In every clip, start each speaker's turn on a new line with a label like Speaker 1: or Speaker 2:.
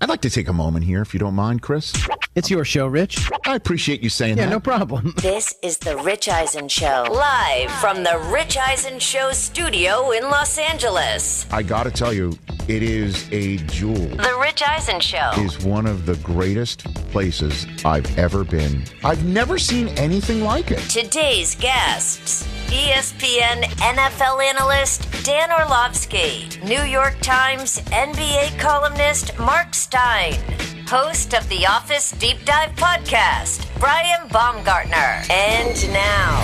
Speaker 1: I'd like to take a moment here, if you don't mind, Chris.
Speaker 2: It's your show, Rich.
Speaker 1: I appreciate you saying
Speaker 2: Yeah,
Speaker 1: that.
Speaker 2: no problem.
Speaker 3: This is The Rich Eisen Show, live from The Rich Eisen Show studio in Los Angeles.
Speaker 1: I got to tell you, it is a jewel.
Speaker 3: The Rich Eisen Show.
Speaker 1: Is one of the greatest places I've ever been. I've never seen anything like it.
Speaker 3: Today's guests ESPN NFL analyst Dan Orlovsky, New York Times NBA columnist Mark Stein, host of the Office Deep Dive podcast, Brian Baumgartner. And now,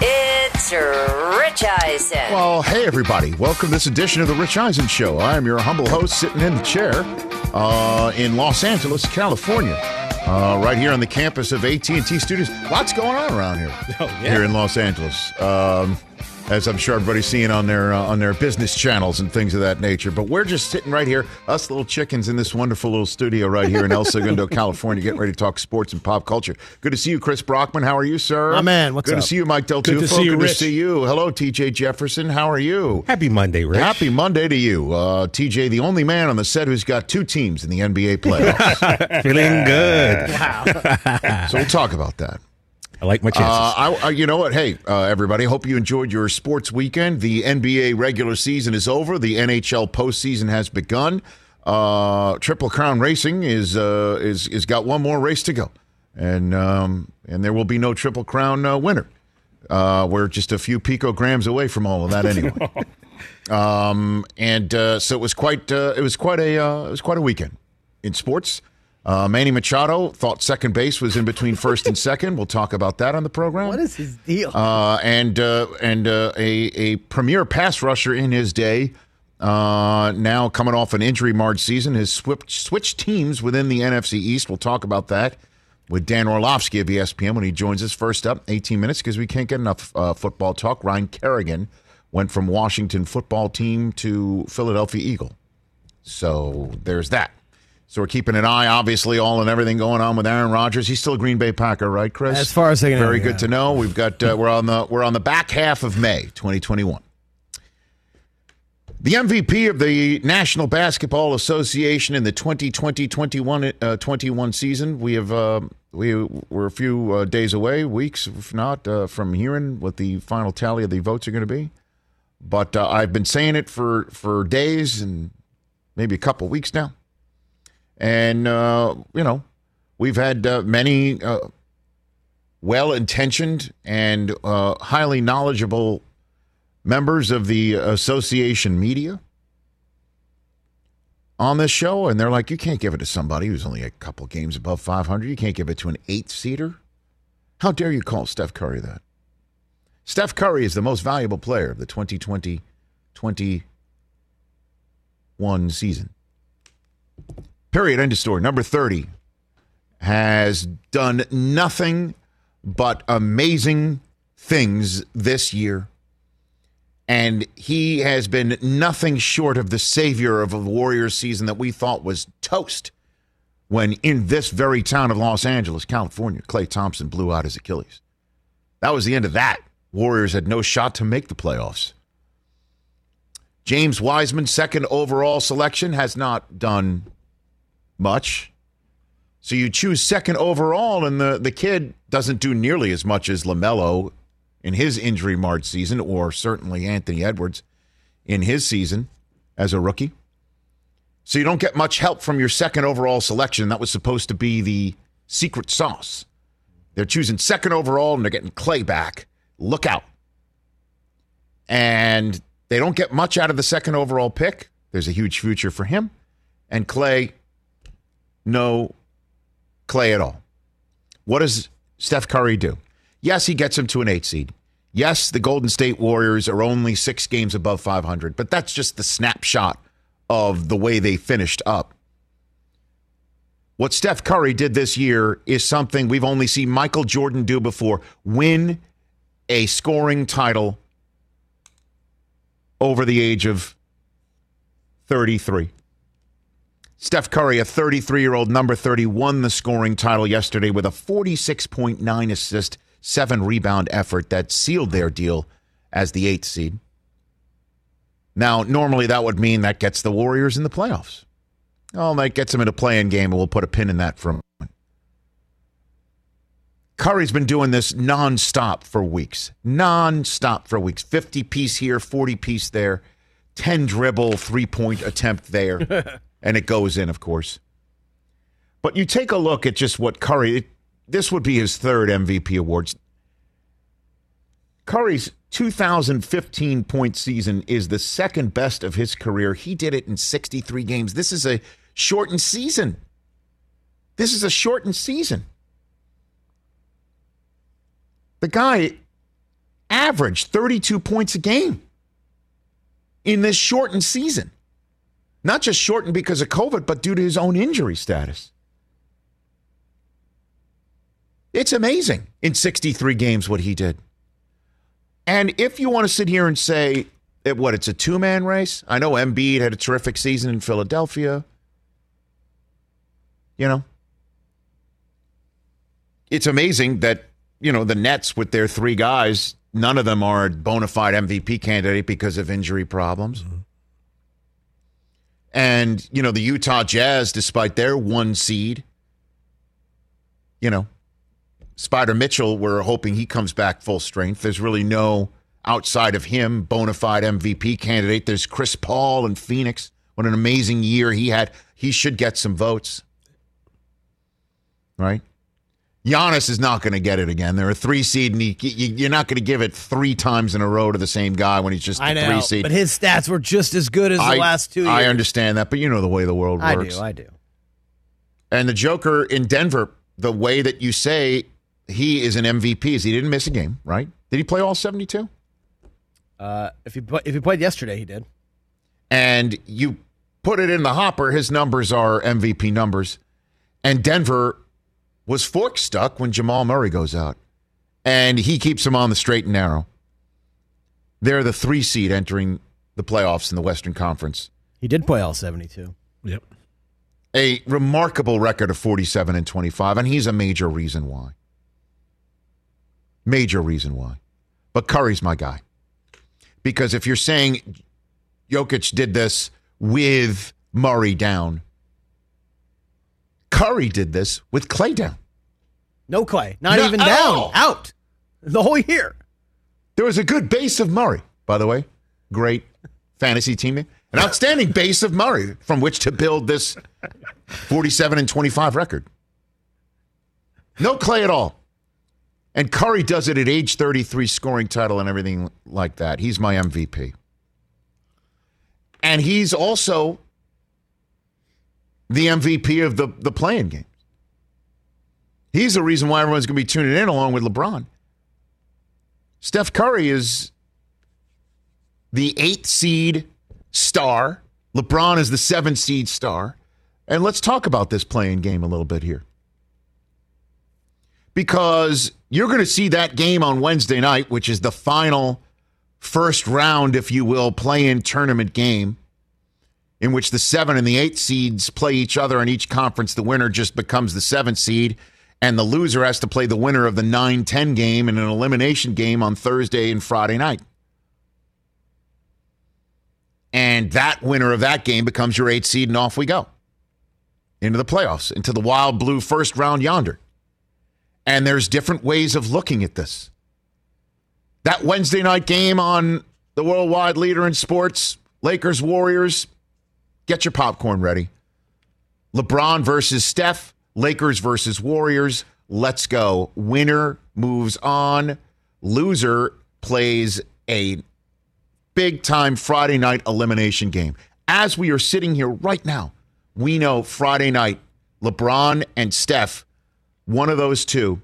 Speaker 3: it's Rich Eisen.
Speaker 1: Well, hey, everybody. Welcome to this edition of The Rich Eisen Show. I'm your humble host sitting in the chair uh, in Los Angeles, California. Uh, right here on the campus of AT&T Studios. Lots going on around here. Here in Los Angeles. Um, as I'm sure everybody's seeing on their uh, on their business channels and things of that nature. But we're just sitting right here, us little chickens in this wonderful little studio right here in El Segundo, California, getting ready to talk sports and pop culture. Good to see you, Chris Brockman. How are you, sir?
Speaker 2: My man, what's
Speaker 1: Good
Speaker 2: up?
Speaker 1: to see you, Mike Del
Speaker 4: Good to
Speaker 1: Tufo.
Speaker 4: see you,
Speaker 1: Good to see you. Hello, TJ Jefferson. How are you?
Speaker 4: Happy Monday, Rich.
Speaker 1: Happy Monday to you, uh, TJ, the only man on the set who's got two teams in the NBA playoffs.
Speaker 4: Feeling good.
Speaker 1: so we'll talk about that.
Speaker 4: I like my chances.
Speaker 1: Uh, I, you know what? Hey, uh, everybody, hope you enjoyed your sports weekend. The NBA regular season is over. The NHL postseason has begun. Uh, Triple Crown Racing is uh, is is got one more race to go, and um, and there will be no Triple Crown uh, winner. Uh, we're just a few picograms away from all of that anyway. um, and uh, so it was quite uh, it was quite a uh, it was quite a weekend in sports. Uh, Manny Machado thought second base was in between first and second. We'll talk about that on the program.
Speaker 2: What is his deal?
Speaker 1: Uh, and uh, and uh, a a premier pass rusher in his day. Uh, now coming off an injury marred season, has switched switched teams within the NFC East. We'll talk about that with Dan Orlovsky of ESPN when he joins us. First up, 18 minutes because we can't get enough uh, football talk. Ryan Kerrigan went from Washington football team to Philadelphia Eagle. So there's that. So we're keeping an eye, obviously, all and everything going on with Aaron Rodgers. He's still a Green Bay Packer, right, Chris?
Speaker 2: As far as I can know,
Speaker 1: very
Speaker 2: yeah.
Speaker 1: good to know. We've got uh, we're on the we're on the back half of May 2021. The MVP of the National Basketball Association in the 2020-21 uh, 21 season. We have uh, we we're a few uh, days away, weeks if not, uh, from hearing what the final tally of the votes are going to be. But uh, I've been saying it for for days and maybe a couple weeks now. And uh, you know, we've had uh, many uh, well-intentioned and uh, highly knowledgeable members of the association media on this show, and they're like, "You can't give it to somebody who's only a couple games above 500. You can't give it to an eighth-seeder. How dare you call Steph Curry that?" Steph Curry is the most valuable player of the 2020 21 season. Period. End of story. Number 30 has done nothing but amazing things this year. And he has been nothing short of the savior of a Warriors season that we thought was toast when in this very town of Los Angeles, California, Klay Thompson blew out his Achilles. That was the end of that. Warriors had no shot to make the playoffs. James Wiseman, second overall selection, has not done much. So you choose second overall, and the, the kid doesn't do nearly as much as LaMelo in his injury marred season, or certainly Anthony Edwards in his season as a rookie. So you don't get much help from your second overall selection. That was supposed to be the secret sauce. They're choosing second overall and they're getting Klay back. Look out. And they don't get much out of the second overall pick. There's a huge future for him. And Klay, no Klay at all. What does Steph Curry do? Yes, he gets him to an eight seed. Yes, the Golden State Warriors are only six games above 500, but that's just the snapshot of the way they finished up. What Steph Curry did this year is something we've only seen Michael Jordan do before win a scoring title over the age of 33. Steph Curry, a 33 year old number 30, won the scoring title yesterday with a 46.9 assist, seven rebound effort that sealed their deal as the eighth seed. Now, normally that would mean that gets the Warriors in the playoffs. Oh, that gets them in a play in game, and we'll put a pin in that for a moment. Curry's been doing this nonstop for weeks. Nonstop for weeks. 50 piece here, 40 piece there, 10 dribble, three point attempt there. and it goes in, of course. But you take a look at just what Curry, this would be his third MVP awards. Curry's 2015 point season is the second best of his career. He did it in 63 games. This is a shortened season. This is a shortened season. The guy averaged 32 points a game in this shortened season. Not just shortened because of COVID, but due to his own injury status. It's amazing in 63 games what he did. And if you want to sit here and say, it, what, it's a two man race? I know Embiid had a terrific season in Philadelphia. You know, it's amazing that, you know, the Nets with their three guys, none of them are a bona fide MVP candidate because of injury problems. Mm-hmm. And, you know, the Utah Jazz, despite their one seed, you know, Spida Mitchell, we're hoping he comes back full strength. There's really no outside of him bona fide MVP candidate. There's Chris Paul in Phoenix. What an amazing year he had. He should get some votes. Right? Giannis is not going to get it again. They're a three seed, and he, you're not going to give it three times in a row to the same guy when he's just a three seed.
Speaker 2: But his stats were just as good as the last two years.
Speaker 1: I understand that, but you know the way the world works.
Speaker 2: I do. I do.
Speaker 1: And the Joker in Denver, the way that you say he is an MVP is he didn't miss a game, right? Did he play all 72?
Speaker 2: Uh, if he if he played yesterday, he did.
Speaker 1: And you put it in the hopper, his numbers are MVP numbers. And Denver was fork stuck when Jamal Murray goes out. And he keeps them on the straight and narrow. They're the three seed entering the playoffs in the Western Conference.
Speaker 2: He did play all 72.
Speaker 4: Yep.
Speaker 1: A remarkable record of 47 and 25, and he's a major reason why. Major reason why. But Curry's my guy. Because if you're saying Jokic did this with Murray down, Curry did this with Klay down.
Speaker 2: No Klay. Not even down. Out. The whole year.
Speaker 1: There was a good base of Murray, by the way. Great fantasy teammate. An outstanding base of Murray from which to build this 47 and 25 record. No Klay at all. And Curry does it at age 33, scoring title and everything like that. He's my MVP. And he's also the MVP of the, the play in game. He's the reason why everyone's going to be tuning in along with LeBron. Steph Curry is the eighth seed star. LeBron is the seventh seed star. And let's talk about this play in game a little bit here. Because you're going to see that game on Wednesday night, which is the final first round, if you will, play in tournament game in which the seven and the eight seeds play each other in each conference. The winner just becomes the seventh seed, and the loser has to play the winner of the 9 10 game in an elimination game on Thursday and Friday night. And that winner of that game becomes your eight seed, and off we go into the playoffs, into the wild blue first round yonder. And there's different ways of looking at this. That Wednesday night game on the worldwide leader in sports, Lakers Warriors, Get your popcorn ready. LeBron versus Steph, Lakers versus Warriors. Let's go. Winner moves on. Loser plays a big time Friday night elimination game. As we are sitting here right now, we know Friday night, LeBron and Steph, one of those two,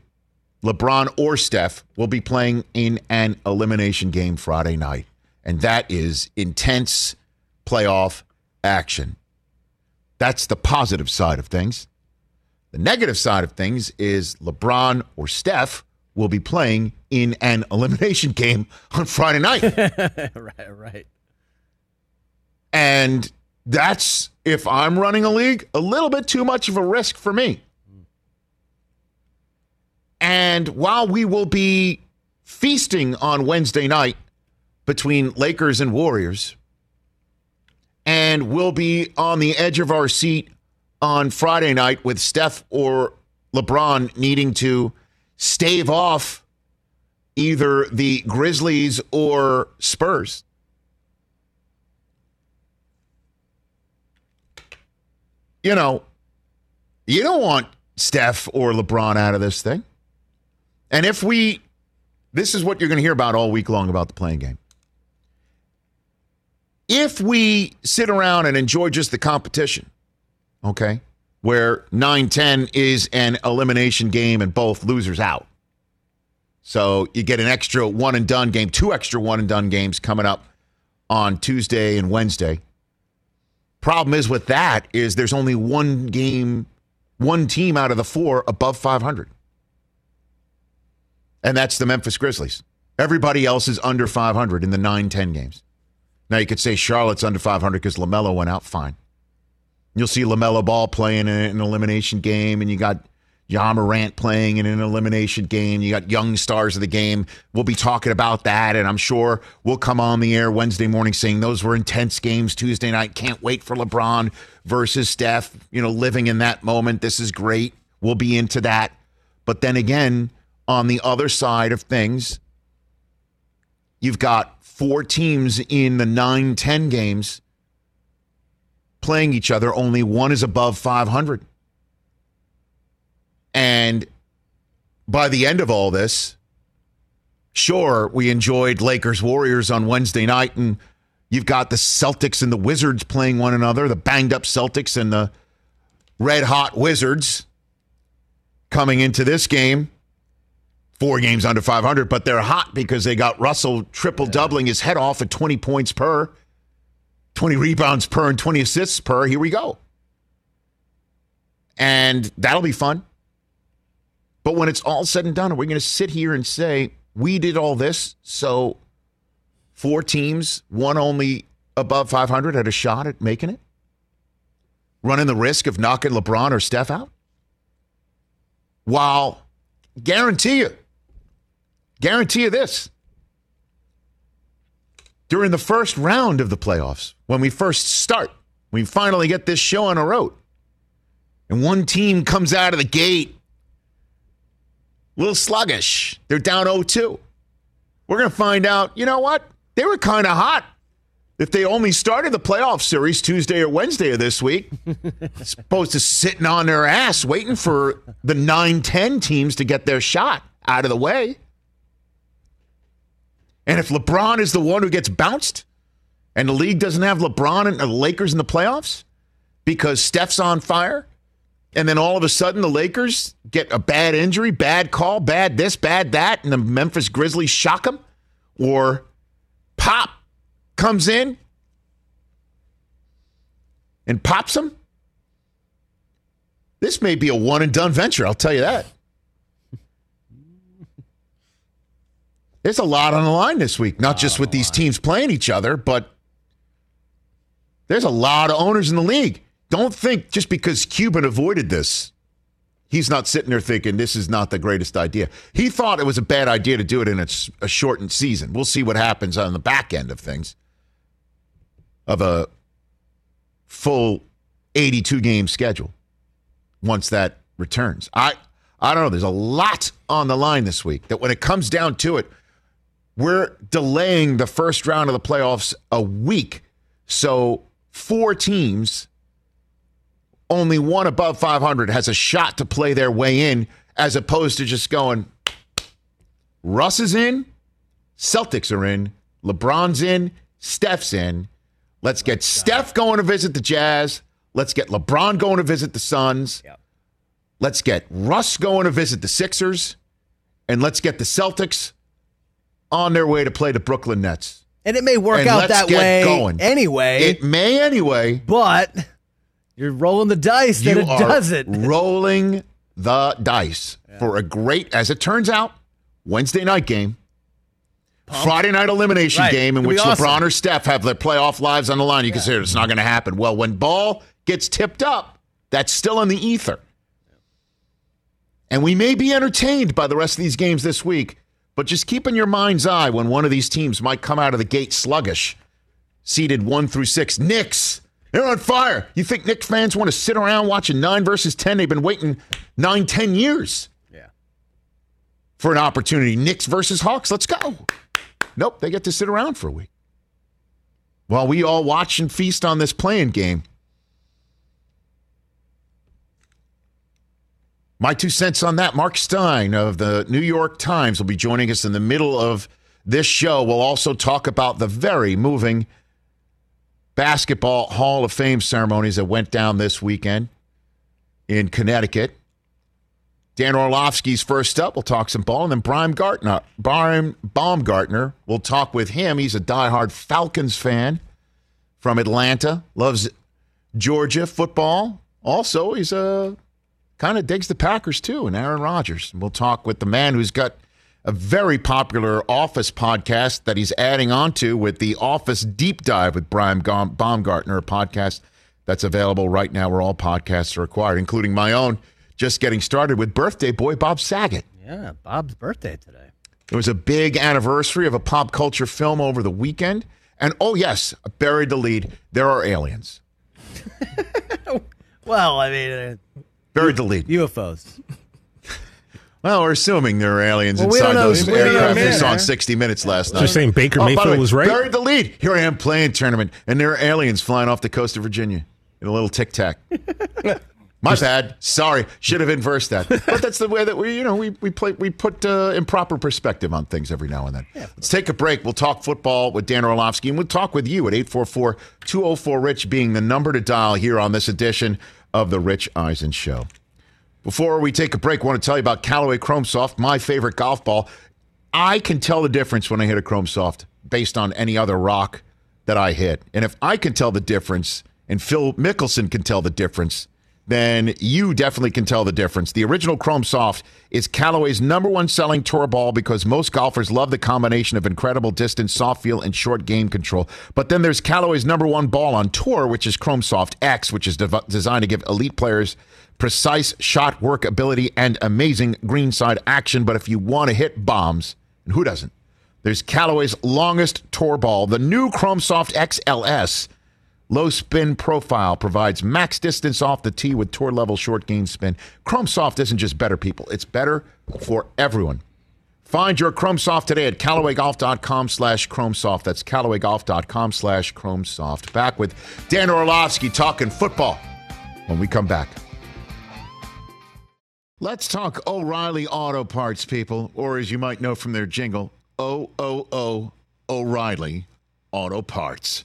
Speaker 1: LeBron or Steph, will be playing in an elimination game Friday night. And that is intense playoff action. That's the positive side of things. The negative side of things is LeBron or Steph will be playing in an elimination game on Friday night.
Speaker 2: right, right.
Speaker 1: And that's, if I'm running a league, a little bit too much of a risk for me. And while we will be feasting on Wednesday night between Lakers and Warriors, and we'll be on the edge of our seat on Friday night with Steph or LeBron needing to stave off either the Grizzlies or Spurs. You know, you don't want Steph or LeBron out of this thing. And if we, this is what you're going to hear about all week long about the play in game. If we sit around and enjoy just the competition, okay, where 9 10 is an elimination game and both losers out. So you get an extra one and done game, two extra one and done games coming up on Tuesday and Wednesday. Problem is with that is there's only one game, one team out of the four above 500. And that's the Memphis Grizzlies. Everybody else is under 500 in the 9 10 games. Now you could say Charlotte's under 500 because LaMelo went out. Fine. You'll see LaMelo Ball playing in an elimination game, and you got Ja Morant playing in an elimination game. You got young stars of the game. We'll be talking about that, and I'm sure we'll come on the air Wednesday morning saying those were intense games Tuesday night. Can't wait for LeBron versus Steph. You know, living in that moment. This is great. We'll be into that. But then again, on the other side of things, you've got four teams in the 9 10 games playing each other. Only one is above 500. And by the end of all this, sure, we enjoyed Lakers Warriors on Wednesday night, and you've got the Celtics and the Wizards playing one another, the banged up Celtics and the red hot Wizards coming into this game. Four games under 500, but they're hot because they got Russell triple doubling his head off at 20 points per, 20 rebounds per, and 20 assists per. Here we go. And that'll be fun. But when it's all said and done, we're we going to sit here and say, we did all this, so four teams, one only above 500, had a shot at making it? Running the risk of knocking LeBron or Steph out? While, guarantee you, guarantee you this. During the first round of the playoffs, when we first start, we finally get this show on a road, and one team comes out of the gate a little sluggish. They're down 0 2. We're going to find out, you know what? They were kind of hot. If they only started the playoff series Tuesday or Wednesday of this week, supposed to sitting on their ass waiting for the 9 10 teams to get their shot out of the way. And if LeBron is the one who gets bounced and the league doesn't have LeBron and the Lakers in the playoffs because Steph's on fire, and then all of a sudden the Lakers get a bad injury, bad call, bad this, bad that, and the Memphis Grizzlies shock them, or Pop comes in and pops them. This may be a one and done venture, I'll tell you that. There's a lot on the line this week, not just with these teams playing each other, but there's a lot of owners in the league. Don't think just because Cuban avoided this, he's not sitting there thinking this is not the greatest idea. He thought it was a bad idea to do it in a, a shortened season. We'll see what happens on the back end of things of a full 82 game schedule once that returns. I I don't know. There's a lot on the line this week that when it comes down to it, we're delaying the first round of the playoffs a week. So four teams, only one above 500 has a shot to play their way in, as opposed to just going, Russ is in, Celtics are in, LeBron's in, Steph's in. Let's get Steph going to visit the Jazz. Let's get LeBron going to visit the Suns.
Speaker 2: Yep.
Speaker 1: Let's get Russ going to visit the Sixers. And let's get the Celtics on their way to play the Brooklyn Nets.
Speaker 2: And it may work
Speaker 1: And
Speaker 2: out that way
Speaker 1: going.
Speaker 2: anyway.
Speaker 1: It may anyway.
Speaker 2: but You're rolling the dice that
Speaker 1: you
Speaker 2: it
Speaker 1: are
Speaker 2: does it.
Speaker 1: rolling the dice for a great, as it turns out, Wednesday night game. Friday night elimination
Speaker 2: Right.
Speaker 1: game in
Speaker 2: It'll
Speaker 1: which
Speaker 2: awesome.
Speaker 1: LeBron or Steph have their playoff lives on the line. You consider it's not going to happen. Well, when ball gets tipped up, that's still in the ether. And we may be entertained by the rest of these games this week, but just keep in your mind's eye when one of these teams might come out of the gate sluggish, seeded one through six. Knicks, they're on fire. You think Knicks fans want to sit around watching nine versus 10? They've been waiting nine, ten years
Speaker 2: Yeah.
Speaker 1: for an opportunity. Knicks versus Hawks. Let's go. Nope, they get to sit around for a week. While we all watch and feast on this play in game. My two cents on that. Mark Stein of the New York Times will be joining us in the middle of this show. We'll also talk about the very moving basketball Hall of Fame ceremonies that went down this weekend in Connecticut. Dan Orlovsky's first up. We'll talk some ball. And then Brian Gartner, Brian Baumgartner, we'll talk with him. He's a diehard Falcons fan from Atlanta, loves Georgia football. Also, he's a kind of digs the Packers too, and Aaron Rodgers. And we'll talk with the man who's got a very popular Office podcast that he's adding on to with the Office Deep Dive with Brian Baumgartner, a podcast that's available right now where all podcasts are acquired, including my own. Just getting started with birthday boy Bob Saget.
Speaker 2: Yeah, Bob's birthday today.
Speaker 1: It was a big anniversary of a pop culture film over the weekend. And oh, yes, I buried the lead. There are aliens.
Speaker 2: Well, I mean, uh,
Speaker 1: Buried the lead.
Speaker 2: UFOs.
Speaker 1: Well, we're assuming there are aliens
Speaker 2: Well,
Speaker 1: inside those
Speaker 2: We
Speaker 1: aircraft. We saw on 60 Minutes last night.
Speaker 4: You're saying Baker
Speaker 1: Oh, by the
Speaker 4: Mayfield
Speaker 1: way,
Speaker 4: was right?
Speaker 1: Buried the lead. Here I am play in tournament, and there are aliens flying off the coast of Virginia in a little tic tac. My bad. Sorry. Should have inversed that. But that's the way that we, you know, we we play we put uh, improper perspective on things every now and then. Let's take a break. We'll talk football with Dan Orlovsky, and we'll talk with you at 844-204-RICH being the number to dial here on this edition of the Rich Eisen Show. Before we take a break, I want to tell you about Callaway Chrome Soft, my favorite golf ball. I can tell the difference when I hit a Chrome Soft based on any other rock that I hit. And if I can tell the difference, and Phil Mickelson can tell the difference, then you definitely can tell the difference. The original Chrome Soft is Callaway's number one selling tour ball because most golfers love the combination of incredible distance, soft feel, and short game control. But then there's Callaway's number one ball on tour, which is Chrome Soft X, which is designed to give elite players precise shot work ability and amazing greenside action. But if you want to hit bombs, and who doesn't? There's Callaway's longest tour ball, the new Chrome Soft XLS. Low spin profile provides max distance off the tee with tour level short gain spin. Chrome Soft isn't just better people, it's better for everyone. Find your Chrome Soft today at CallawayGolf.com slash Chrome Soft. That's CallawayGolf.com slash Chrome Soft. Back with Dan Orlovsky talking football when we come back. Let's talk O'Reilly Auto Parts, people, or as you might know from their jingle, O O O O'Reilly Auto Parts.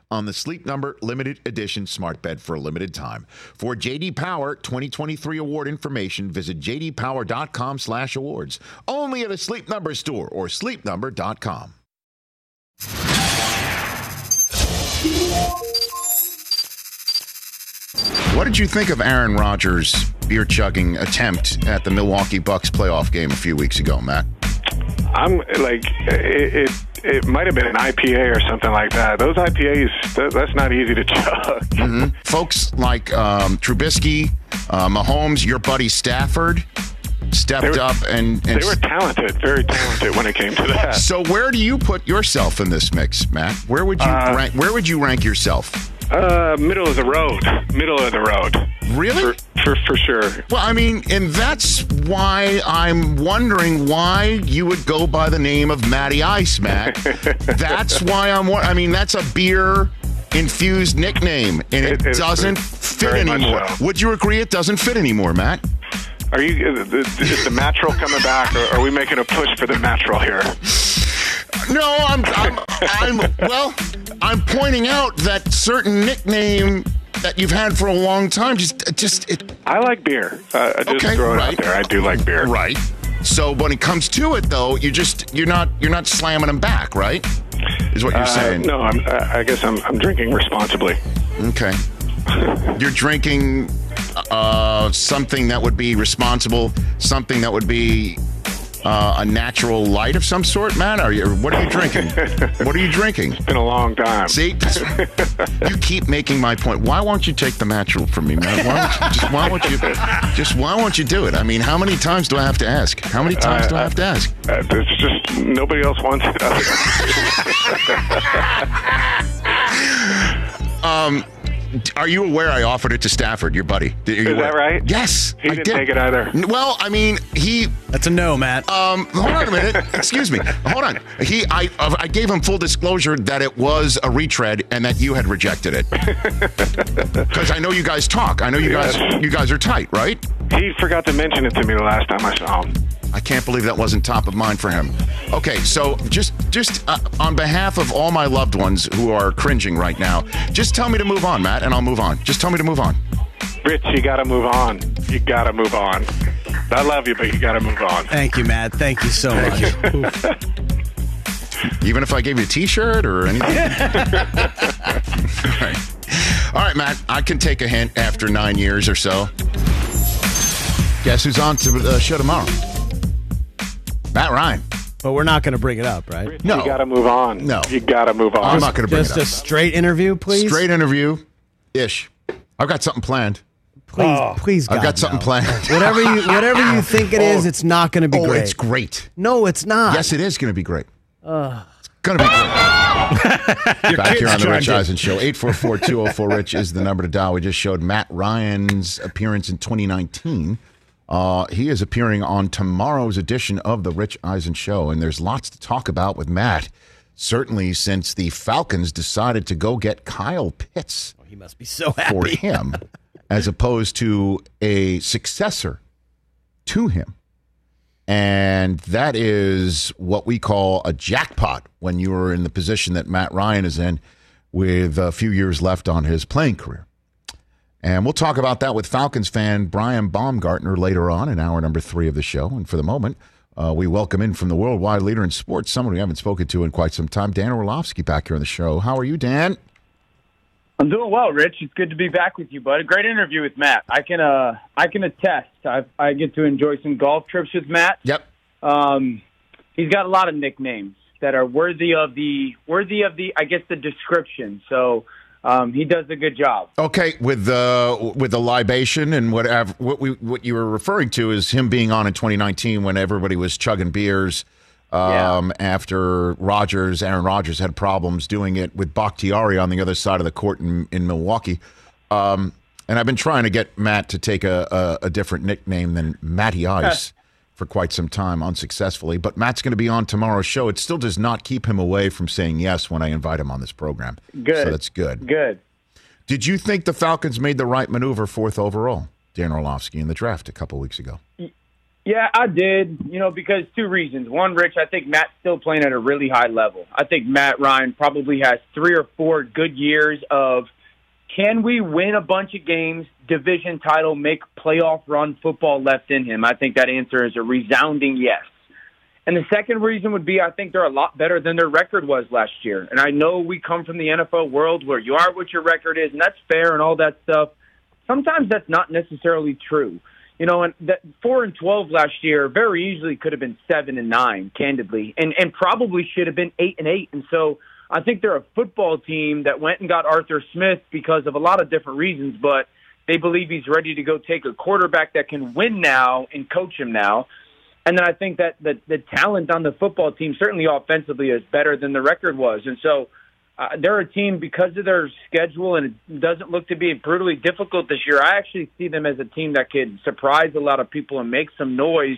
Speaker 1: on the Sleep Number limited edition smart bed for a limited time. For JD Power 2023 award information, visit jdpower.com/awards. Only at a Sleep Number store or sleepnumber.com. What did you think of Aaron Rodgers' beer chugging attempt at the Milwaukee Bucks playoff game a few weeks ago, Matt?
Speaker 5: I'm like it. It, it might have been an IPA or something like that. Those IPAs, that, that's not easy to chug.
Speaker 1: Mm-hmm. Folks like um, Trubisky, uh, Mahomes, your buddy Stafford stepped
Speaker 5: were-
Speaker 1: up and, and
Speaker 5: They were talented, very talented when it came to that.
Speaker 1: So where do you put yourself in this mix, Matt? Where would you
Speaker 5: Uh,
Speaker 1: rank? Where would you rank yourself?
Speaker 5: Uh, middle of the road, middle of the road.
Speaker 1: Really?
Speaker 5: For for, for sure.
Speaker 1: Well, I mean, and that's why I'm wondering why you would go by the name of Matty Ice, Matt. that's why I'm. I mean, that's a beer infused nickname, and it,
Speaker 5: It-
Speaker 1: doesn't fit anymore.
Speaker 5: so.
Speaker 1: Would you agree it doesn't fit anymore, Matt?
Speaker 5: Are you is the, natural coming back, or are we making a push for the natural here?
Speaker 1: No, I'm, I'm, I'm, well, I'm pointing out that certain nickname that you've had for a long time just, just, it,
Speaker 5: I like beer. Uh, I just
Speaker 1: Okay,
Speaker 5: throw it
Speaker 1: right.
Speaker 5: out there. I do like beer.
Speaker 1: right. So when it comes to it, though, you just, you're not, you're not slamming them back, right? Is what you're
Speaker 5: Uh,
Speaker 1: saying?
Speaker 5: no, I'm, I I guess I'm, I'm drinking responsibly.
Speaker 1: Okay. You're drinking uh, something that would be responsible, something that would be uh, a natural light of some sort, man? Are you? What are you drinking? what are you drinking?
Speaker 5: It's been a long time.
Speaker 1: See, you keep making my point. Why won't you take the natural from me, man? Why won't you, just why won't you just why won't you do it? I mean, how many times do I have to ask? How many times do I have to ask?
Speaker 5: Uh, it's just nobody else wants it.
Speaker 1: Um, are you aware I offered it to Stafford, your buddy? Are you
Speaker 5: Is that right?
Speaker 1: Yes,
Speaker 5: He
Speaker 1: I
Speaker 5: didn't
Speaker 1: did.
Speaker 5: take it either.
Speaker 1: Well, I mean, he
Speaker 2: That's a no, Matt.
Speaker 1: Um, hold on a minute. Excuse me. Hold on. He, I, I gave him full disclosure that it was a retread and that you had rejected it. Because I know you guys talk. I know you guys, you guys are tight, right?
Speaker 5: He forgot to mention it to me the last time I saw him.
Speaker 1: I can't believe that wasn't top of mind for him. Okay, so just, just uh, on behalf of all my loved ones who are cringing right now, just tell me to move on, Matt, and I'll move on. Just tell me to move on.
Speaker 5: Rich, you got to move on. You got to move on. I love you, but you got to move on.
Speaker 2: Thank you, Matt. Thank you so much.
Speaker 1: Even if I gave you a T-shirt or anything. All right. All right, Matt. I can take a hint after nine years or so. Guess who's on to the show tomorrow? Matt Ryan.
Speaker 2: But we're not going to bring it up, right?
Speaker 1: No.
Speaker 5: you got to move on.
Speaker 1: No.
Speaker 5: you got to move on.
Speaker 1: I'm not going to bring
Speaker 2: Just
Speaker 1: it up.
Speaker 2: Just a straight interview, please.
Speaker 1: Straight interview, ish. I've got something planned.
Speaker 2: please, oh. please.
Speaker 1: I've got something
Speaker 2: no.
Speaker 1: planned.
Speaker 2: Whatever you, whatever you think it is, oh. it's not going to be
Speaker 1: oh,
Speaker 2: great.
Speaker 1: it's great.
Speaker 2: No, it's not.
Speaker 1: Yes, it is going to be great. It's going to be great. Back here on the Rich Eisen Show. 844-204-RICH is the number to dial. We just showed Matt Ryan's appearance in 2019. Uh, he is appearing on tomorrow's edition of the Rich Eisen Show, and there's lots to talk about with Matt. Certainly, since the Falcons decided to go get Kyle Pitts
Speaker 2: He must be so happy for
Speaker 1: him, as opposed to a successor to him. And that is what we call a jackpot when you are in the position that Matt Ryan is in with a few years left on his playing career. And we'll talk about that with Falcons fan Brian Baumgartner later on in hour number three of the show. And for the moment, uh, we welcome in from the worldwide leader in sports, someone we haven't spoken to in quite some time, Dan Orlovsky back here on the show. How are you, Dan?
Speaker 6: I'm doing well, Rich. It's good to be back with you, bud. A great interview with Matt. I can uh I can attest. I I get to enjoy some golf trips with Matt.
Speaker 1: Yep.
Speaker 6: Um, he's got a lot of nicknames that are worthy of the worthy of the I guess the description. So um, he does a good job.
Speaker 1: Okay, with the with the libation and whatever what we what you were referring to is him being on in 2019 when everybody was chugging beers um, after Rodgers, Aaron Rodgers had problems doing it with Bakhtiari on the other side of the court in, in Milwaukee. Um, and I've been trying to get Matt to take a, a, a different nickname than Matty Ice for quite some time, unsuccessfully. But Matt's going to be on tomorrow's show. It still does not keep him away from saying yes when I invite him on this program.
Speaker 6: Good.
Speaker 1: So that's good.
Speaker 6: Good.
Speaker 1: Did you think the Falcons made the right maneuver fourth overall, Dan Orlovsky, in the draft a couple weeks ago?
Speaker 6: Yeah, I did. You know, because two reasons. One, Rich, I think Matt's still playing at a really high level. I think Matt Ryan probably has three or four good years of can we win a bunch of games, division title, make playoff run football left in him? I think that answer is a resounding yes. And the second reason would be I think they're a lot better than their record was last year. And I know we come from the NFL world where you are what your record is, and that's fair and all that stuff. Sometimes that's not necessarily true. You know, and that four and twelve last year very easily could have been seven and nine, candidly, and and probably should have been eight and eight. And so I think they're a football team that went and got Arthur Smith because of a lot of different reasons, but they believe he's ready to go take a quarterback that can win now and coach him now. And then I think that the, the talent on the football team, certainly offensively, is better than the record was. And so uh, they're a team because of their schedule, and it doesn't look to be brutally difficult this year. I actually see them as a team that could surprise a lot of people and make some noise.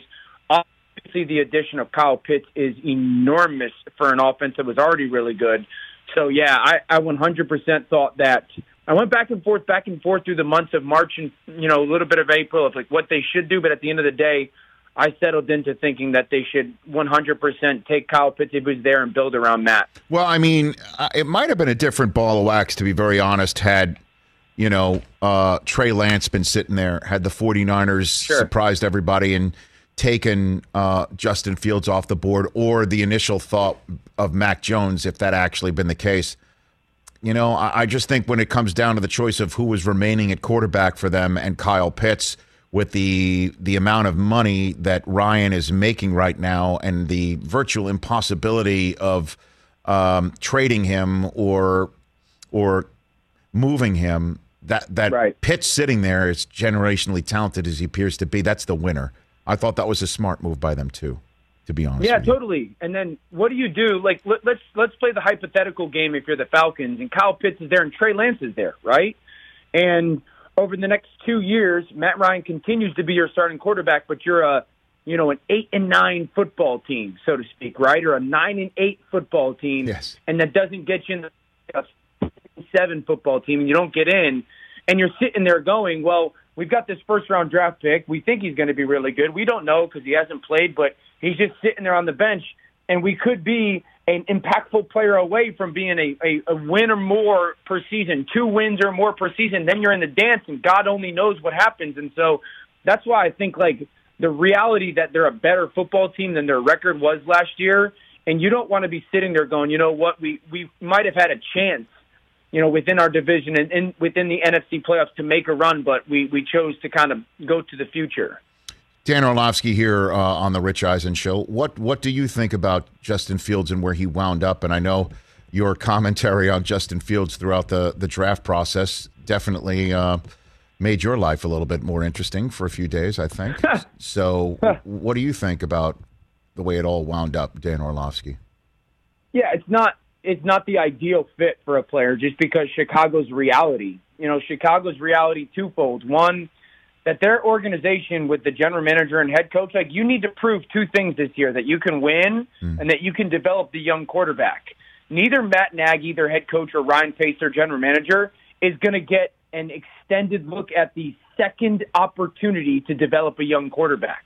Speaker 6: Obviously, the addition of Kyle Pitts is enormous for an offense that was already really good. So, yeah, I, I 100% thought that. I went back and forth, back and forth through the months of March and you know a little bit of April of like what they should do, but at the end of the day, I settled into thinking that they should 100% take Kyle Pitts if he was there and build around Matt.
Speaker 1: Well, I mean, it might have been a different ball of wax, to be very honest, had, you know, uh, Trey Lance been sitting there, had the 49ers
Speaker 6: Sure.
Speaker 1: surprised everybody and taken uh, Justin Fields off the board, or the initial thought of Mac Jones, if that actually been the case. You know, I, I just think when it comes down to the choice of who was remaining at quarterback for them and Kyle Pitts, with the the amount of money that Ryan is making right now and the virtual impossibility of um, trading him or or moving him, that that Pitts sitting there is generationally talented as he appears to be. That's the winner. I thought that was a smart move by them too. To be honest,
Speaker 6: Yeah, totally. And then what do you do? Like let, let's let's play the hypothetical game if you're the Falcons and Kyle Pitts is there and Trey Lance is there, right? And over the next two years, Matt Ryan continues to be your starting quarterback, but you're a you know an eight and nine football team, so to speak, right? Or a nine and eight football team,
Speaker 1: yes.
Speaker 6: and that doesn't get you in the seven football team, and you don't get in, and you're sitting there going, well. We've got this first round draft pick. We think he's going to be really good. We don't know because he hasn't played, but he's just sitting there on the bench, and we could be an impactful player away from being a, a, a win or more per season, two wins or more per season. Then you're in the dance, and God only knows what happens. And so that's why I think like the reality that they're a better football team than their record was last year, and you don't want to be sitting there going, you know what, we we might have had a chance, you know, within our division and in, within the NFC playoffs to make a run, but we we chose to kind of go to the future.
Speaker 1: Dan Orlovsky here uh, on the Rich Eisen show. What what do you think about Justin Fields and where he wound up? And I know your commentary on Justin Fields throughout the the draft process definitely uh, made your life a little bit more interesting for a few days. I think. so, what do you think about the way it all wound up, Dan Orlovsky?
Speaker 6: Yeah, it's not it's not the ideal fit for a player just because Chicago's reality. You know, Chicago's reality twofold. One, that their organization with the general manager and head coach, like you need to prove two things this year that you can win hmm. and that you can develop the young quarterback. Neither Matt Nagy, their head coach, or Ryan Pace, their general manager, is going to get an extended look at the second opportunity to develop a young quarterback.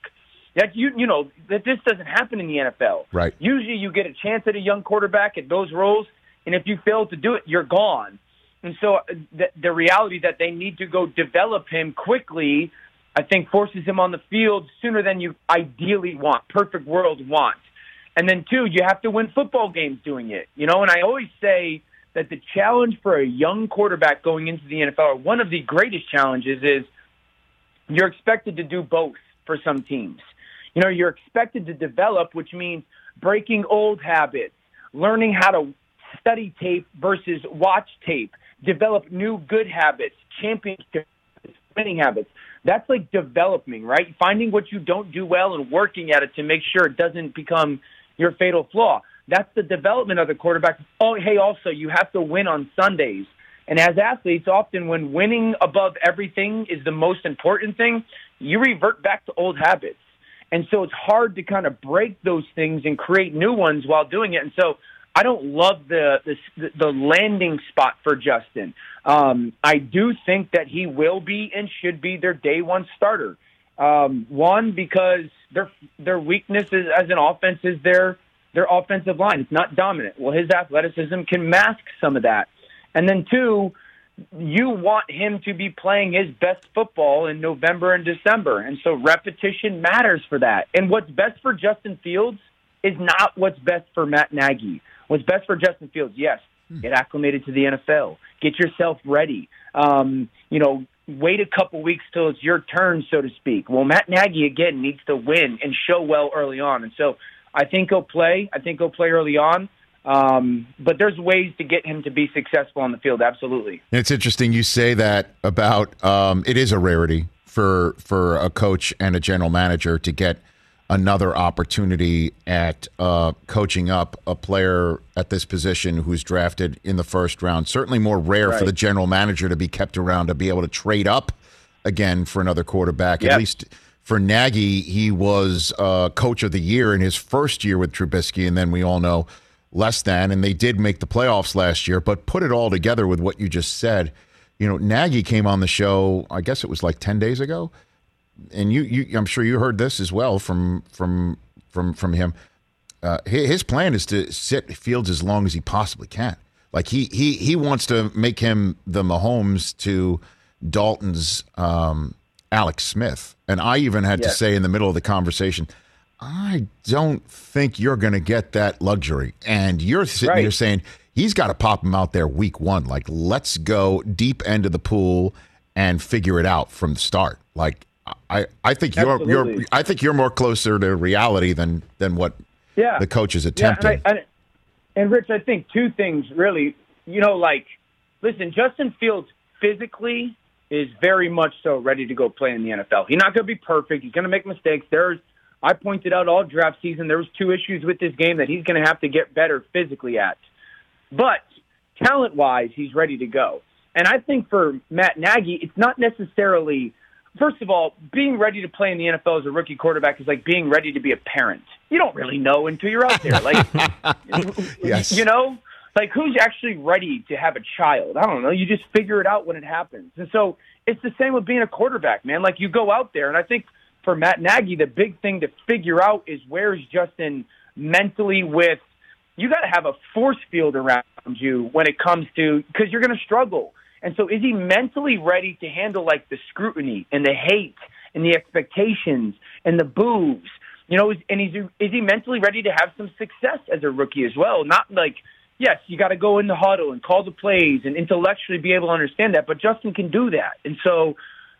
Speaker 6: That you you know that this doesn't happen in the NFL.
Speaker 1: Right.
Speaker 6: Usually, you get a chance at a young quarterback at those roles, and if you fail to do it, you're gone. And so, uh, the, the reality that they need to go develop him quickly, I think, forces him on the field sooner than you ideally want, perfect world want. And then, two, you have to win football games doing it. You know, and I always say that the challenge for a young quarterback going into the NFL, or one of the greatest challenges, is you're expected to do both for some teams. You know, you're expected to develop, which means breaking old habits, learning how to study tape versus watch tape, develop new good habits, championship winning habits. That's like developing, right? Finding what you don't do well and working at it to make sure it doesn't become your fatal flaw. That's the development of the quarterback. Oh, hey, also, you have to win on Sundays. And as athletes, often when winning above everything is the most important thing, you revert back to old habits. And so it's hard to kind of break those things and create new ones while doing it. And so I don't love the the, the landing spot for Justin. Um, I do think that he will be and should be their day one starter. Um, one because their their weakness is, as an offense is their their offensive line. It's not dominant. Well, his athleticism can mask some of that. And then two, you want him to be playing his best football in November and December. And so repetition matters for that. And what's best for Justin Fields is not what's best for Matt Nagy. What's best for Justin Fields, yes, get acclimated to the NFL, get yourself ready. Um, you know, wait a couple weeks till it's your turn, so to speak. Well, Matt Nagy again needs to win and show well early on, and so I think he'll play. I think he'll play early on. Um, but there's ways to get him to be successful on the field. Absolutely.
Speaker 1: It's interesting you say that about um, it is a rarity for for a coach and a general manager to get another opportunity at uh, coaching up a player at this position who's drafted in the first round. Certainly more rare
Speaker 6: Right.
Speaker 1: for the general manager to be kept around to be able to trade up again for another quarterback. At least for Nagy, he was uh, coach of the year in his first year with Trubisky, and then we all know less than. And they did make the playoffs last year, but put it all together with what you just said. You know, Nagy came on the show. I guess it was like ten days ago, and you, you I'm sure you heard this as well from from from from him. Uh, his plan is to sit Fields as long as he possibly can. Like he he he wants to make him the Mahomes to Dalton's um, Alex Smith, and I even had to say in the middle of the conversation, I don't think you're going to get that luxury. And you're sitting
Speaker 6: Right.
Speaker 1: here saying he's got to pop him out there week one. Like let's go deep end of the pool and figure it out from the start. Like I I think you're you're I think you're more closer to reality than than what
Speaker 6: Yeah.
Speaker 1: the coach is
Speaker 6: Yeah,
Speaker 1: attempting.
Speaker 6: and, I, and, and Rich, I think two things really. You know, like, listen, Justin Fields physically is very much so ready to go play in the NFL. He's not going to be perfect. He's going to make mistakes. There's, I pointed out all draft season there was two issues with this game that he's going to have to get better physically at. But talent wise, he's ready to go. And I think for Matt Nagy, it's not necessarily. First of all, being ready to play in the NFL as a rookie quarterback is like being ready to be a parent. You don't really know until you're out there. Like,
Speaker 1: Yes.
Speaker 6: you know, like who's actually ready to have a child? I don't know. You just figure it out when it happens. And so it's the same with being a quarterback, man. Like you go out there, and I think for Matt Nagy, the big thing to figure out is where's Justin mentally with. You got to have a force field around you when it comes to because you're going to struggle. And so, is he mentally ready to handle like the scrutiny and the hate and the expectations and the boos? You know, and he's is he mentally ready to have some success as a rookie as well? Not like yes, you got to go in the huddle and call the plays and intellectually be able to understand that, but Justin can do that. And so,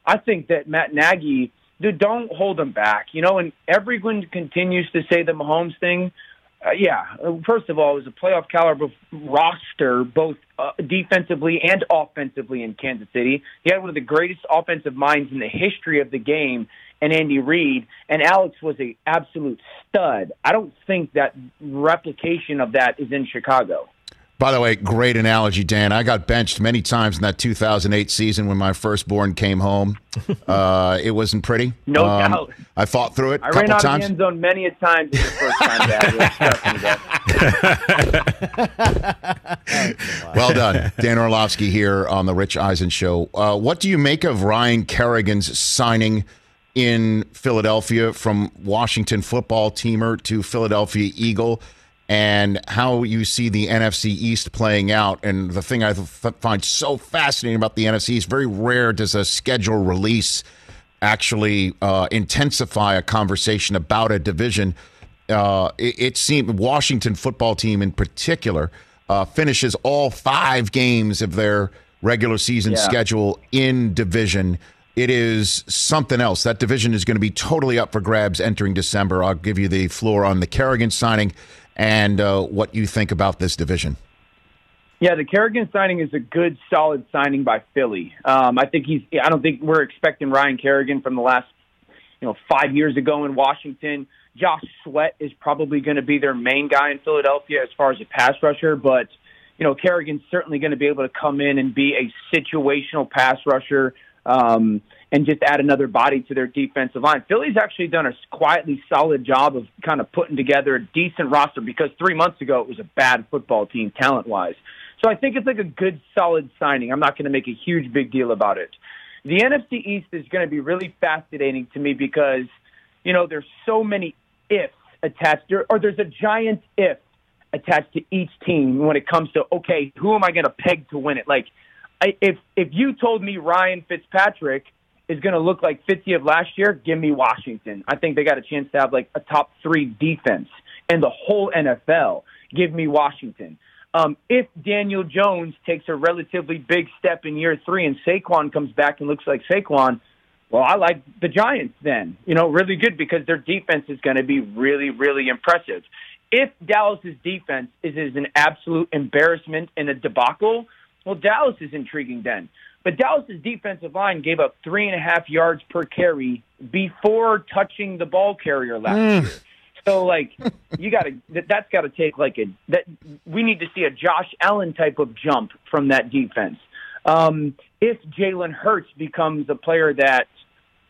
Speaker 6: I think that Matt Nagy, dude, don't hold him back. You know, and everyone continues to say the Mahomes thing. Uh, yeah, uh, first of all, it was a playoff caliber roster, both uh, defensively and offensively in Kansas City. He had one of the greatest offensive minds in the history of the game, and Andy Reid. And Alex was a absolute stud. I don't think that replication of that is in Chicago.
Speaker 1: By the way, great analogy, Dan. I got benched many times in that 2008 season when my firstborn came home. Uh, it wasn't pretty.
Speaker 6: No
Speaker 1: Um,
Speaker 6: doubt.
Speaker 1: I fought through it
Speaker 6: I
Speaker 1: couple
Speaker 6: ran out
Speaker 1: times.
Speaker 6: of the end zone many a times the first time, It Dad.
Speaker 1: Well done. Dan Orlovsky here on the Rich Eisen Show. Uh, what do you make of Ryan Kerrigan's signing in Philadelphia from Washington football teamer to Philadelphia Eagle and how you see the NFC East playing out? And the thing I th- find so fascinating about the NFC East, very rare does a schedule release actually uh, intensify a conversation about a division. Uh, it, it seemed Washington football team in particular uh, finishes all five games of their regular season
Speaker 6: Yeah.
Speaker 1: schedule in division. It is something else. That division is going to be totally up for grabs entering December. I'll give you the floor on the Kerrigan signing and uh, what you think about this division.
Speaker 6: Yeah, the Kerrigan signing is a good, solid signing by Philly. Um, I think he's. I don't think we're expecting Ryan Kerrigan from the last, you know, five years ago in Washington. Josh Sweat is probably going to be their main guy in Philadelphia as far as a pass rusher, but you know, Kerrigan's certainly going to be able to come in and be a situational pass rusher. Um, and just add another body to their defensive line. Philly's actually done a quietly solid job of kind of putting together a decent roster because three months ago it was a bad football team talent wise. So I think it's like a good solid signing. I'm not going to make a huge big deal about it. The NFC East is going to be really fascinating to me because you know there's so many ifs attached, or, or there's a giant if attached to each team when it comes to okay, who am I going to peg to win it? Like, I, if if you told me Ryan Fitzpatrick is going to look like Fitzy of last year, give me Washington. I think they got a chance to have like a top three defense and the whole NFL. Give me Washington. Um, if Daniel Jones takes a relatively big step in year three and Saquon comes back and looks like Saquon, well, I like the Giants then. You know, really good because their defense is going to be really, really impressive. If Dallas's defense is, is an absolute embarrassment and a debacle, well, Dallas is intriguing then. But Dallas's defensive line gave up three and a half yards per carry before touching the ball carrier last
Speaker 1: Mm.
Speaker 6: year. So, like, you got to that, that's got to take like a that we need to see a Josh Allen type of jump from that defense. Um, if Jalen Hurts becomes a player that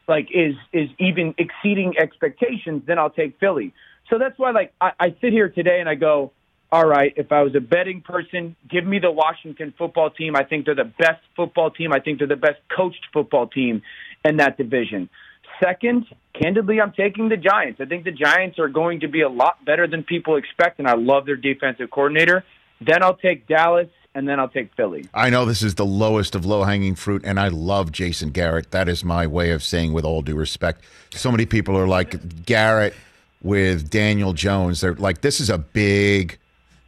Speaker 6: like is is even exceeding expectations, then I'll take Philly. So that's why like I, I sit here today and I go, all right, if I was a betting person, give me the Washington football team. I think they're the best football team. I think they're the best coached football team in that division. Second, candidly, I'm taking the Giants. I think the Giants are going to be a lot better than people expect, and I love their defensive coordinator. Then I'll take Dallas, and then I'll take Philly.
Speaker 1: I know this is the lowest of low hanging fruit, and I love Jason Garrett. That is my way of saying, with all due respect. So many people are like Garrett with Daniel Jones. They're like, this is a big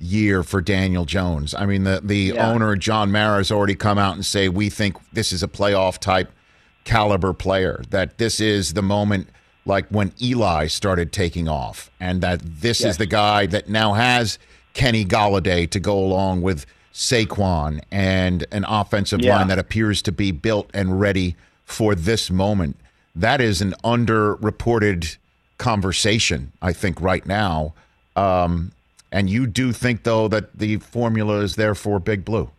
Speaker 1: year for Daniel Jones. I mean, the the
Speaker 7: Yeah.
Speaker 1: owner John Mara has already come out and say we think this is a playoff type caliber player. That this is the moment like when Eli started taking off, and that this
Speaker 7: Yes.
Speaker 1: is the guy that now has Kenny Golladay to go along with Saquon and an offensive
Speaker 7: Yeah.
Speaker 1: line that appears to be built and ready for this moment. That is an underreported conversation, I think, right now. Um, and you do think, though, that the formula is there for Big Blue.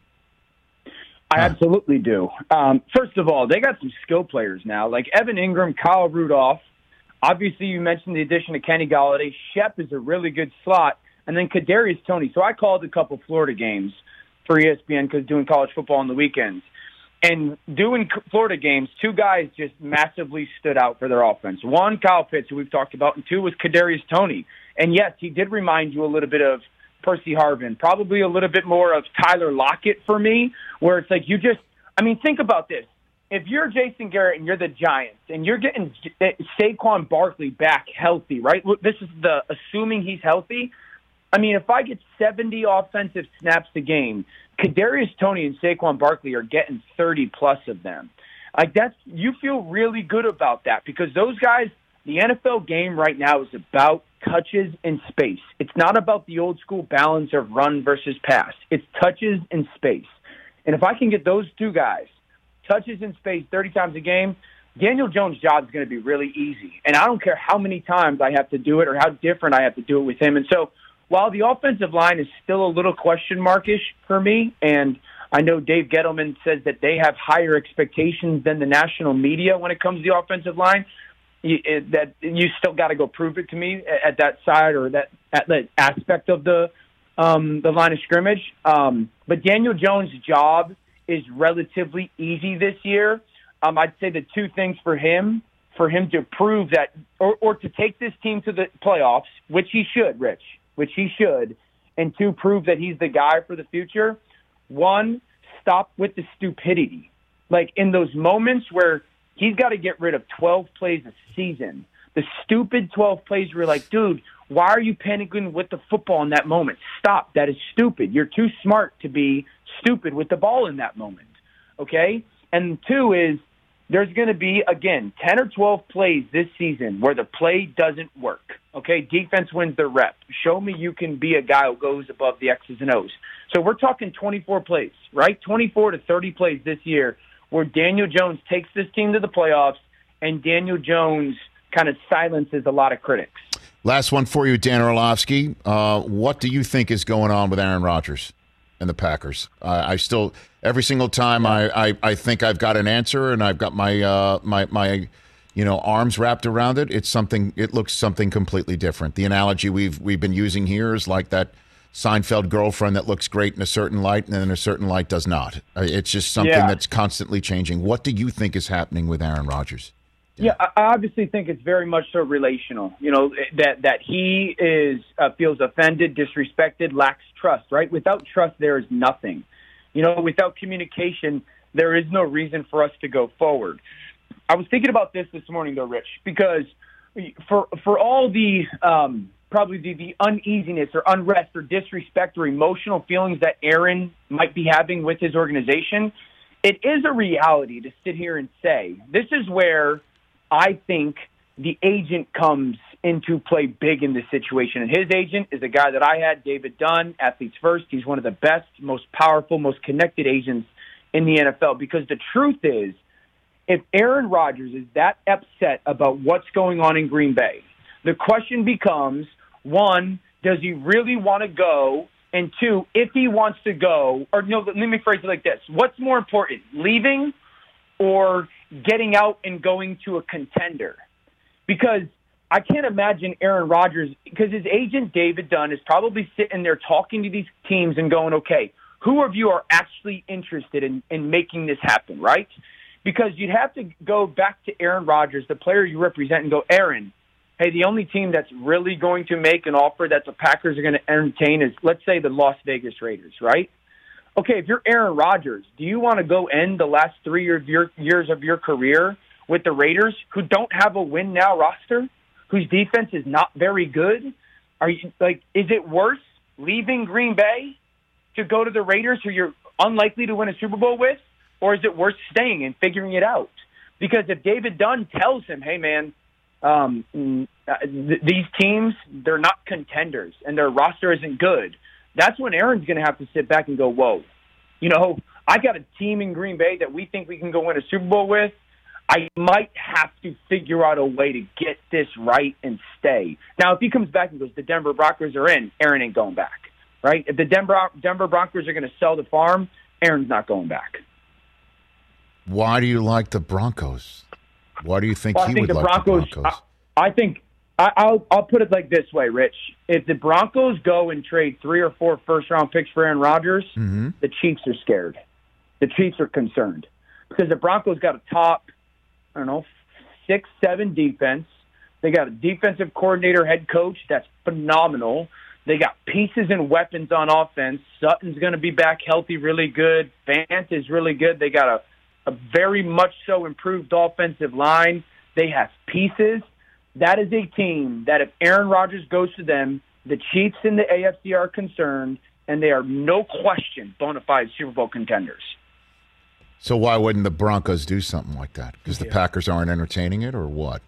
Speaker 6: I absolutely do. Um, first of all, they got some skill players now, like Evan Engram, Kyle Rudolph. Obviously, you mentioned the addition of Kenny Golladay. Shep is a really good slot, and then Kadarius Toney. So I called a couple Florida games for ESPN because doing college football on the weekends. And doing Florida games, two guys just massively stood out for their offense. One, Kyle Pitts, who we've talked about, and two was Kadarius Toney. And yes, he did remind you a little bit of Percy Harvin, probably a little bit more of Tyler Lockett for me, where it's like you just, I mean, think about this. If you're Jason Garrett and you're the Giants and you're getting J- eh, Saquon Barkley back healthy, right? This is the assuming he's healthy. I mean, if I get 70 offensive snaps a game, Kadarius Toney and Saquon Barkley are getting 30 plus of them. Like that's you feel really good about that because those guys, the NFL game right now is about touches in space. It's not about the old school balance of run versus pass. It's touches in space. And if I can get those two guys touches in space 30 times a game, Daniel Jones' job is going to be really easy. And I don't care how many times I have to do it or how different I have to do it with him. And so while the offensive line is still a little question markish for me, and I know Dave Gettleman says that they have higher expectations than the national media when it comes to the offensive line. You, it, that you still got to go prove it to me at, at that side or that at that aspect of the um, the line of scrimmage. Um, but Daniel Jones' job is relatively easy this year. Um, I'd say the two things for him, for him to prove that, or, or to take this team to the playoffs, which he should, Rich, which he should, and two, prove that he's the guy for the future. One, stop with the stupidity. Like in those moments where he's got to get rid of 12 plays a season, the stupid 12 plays where you're like, dude, why are you panicking with the football in that moment? Stop. That is stupid. You're too smart to be stupid with the ball in that moment. Okay? And two is there's going to be, again, 10 or 12 plays this season where the play doesn't work. Okay? Defense wins the rep. Show me you can be a guy who goes above the X's and O's. So we're talking 24 plays, right? 24 to 30 plays this year where Daniel Jones takes this team to the playoffs and Daniel Jones kind of silences a lot of critics.
Speaker 1: Last one for you, Dan Orlovsky. Uh, what do you think is going on with Aaron Rodgers? and the Packers. I I still every single time I, I, I think I've got an answer and I've got my uh, my my you know arms wrapped around it. It's something. It looks something completely different. The analogy we've we've been using here is like that Seinfeld girlfriend that looks great in a certain light and then in a certain light does not. Uh, It's just something
Speaker 6: Yeah.
Speaker 1: that's constantly changing. What do you think is happening with Aaron Rodgers?
Speaker 6: Yeah, I I obviously think it's very much so relational. You know that that he is uh, feels offended, disrespected, lacks trust. Right? Without trust, there is nothing. You know, without communication, there is no reason for us to go forward. I was thinking about this this morning, though, Rich, because for for all the um, probably the, the uneasiness or unrest or disrespect or emotional feelings that Aaron might be having with his organization, it is a reality to sit here and say this is where I think the agent comes into play big in this situation. And his agent is a guy that I had, David Dunn, Athletes First. He's one of the best, most powerful, most connected agents in the NFL because the truth is, if Aaron Rodgers is that upset about what's going on in Green Bay, the question becomes one, does he really want to go? And two, if he wants to go, or no, let me phrase it like this what's more important, leaving or getting out and going to a contender? Because I can't imagine Aaron Rodgers, because his agent David Dunn is probably sitting there talking to these teams and going, okay, who of you are actually interested in, in making this happen, right? Because you'd have to go back to Aaron Rodgers, the player you represent, and go, Aaron, hey, the only team that's really going to make an offer that the Packers are going to entertain is, let's say, the Las Vegas Raiders, right? Okay, if you're Aaron Rodgers, do you want to go end the last three of your years of your career with the Raiders, who don't have a win now roster, whose defense is not very good? Are you like, is it worse leaving Green Bay to go to the Raiders, who you're unlikely to win a Super Bowl with, or is it worth staying and figuring it out? Because if David Dunn tells him, "Hey, man, um, th- these teams they're not contenders and their roster isn't good," that's when Aaron's going to have to sit back and go, "Whoa, you know, I got a team in Green Bay that we think we can go win a Super Bowl with." I might have to figure out a way to get this right and stay. Now, if he comes back and goes, the Denver Broncos are in, Aaron ain't going back, right? If the Denver Denver Broncos are going to sell the farm, Aaron's not going back.
Speaker 1: Why do you like the Broncos? Why do you think
Speaker 6: Well,
Speaker 1: he
Speaker 6: I think
Speaker 1: would
Speaker 6: the
Speaker 1: like
Speaker 6: Broncos.
Speaker 1: the Broncos?
Speaker 6: I, I think I, I'll I'll put it like this way, Rich. If the Broncos go and trade three or four first round picks for Aaron Rodgers,
Speaker 1: Mm-hmm.
Speaker 6: the Chiefs are scared. The Chiefs are concerned because the Broncos got a top, I don't know, six seven defense. They got a defensive coordinator, head coach that's phenomenal. They got pieces and weapons on offense. Sutton's going to be back healthy, really good. Fant is really good. They got a a very much so improved offensive line. They have pieces. That is a team that if Aaron Rodgers goes to them, the Chiefs and the AFC are concerned, and they are no question bona fide Super Bowl contenders.
Speaker 1: So why wouldn't the Broncos do something like that? Because the Packers aren't entertaining it, or what?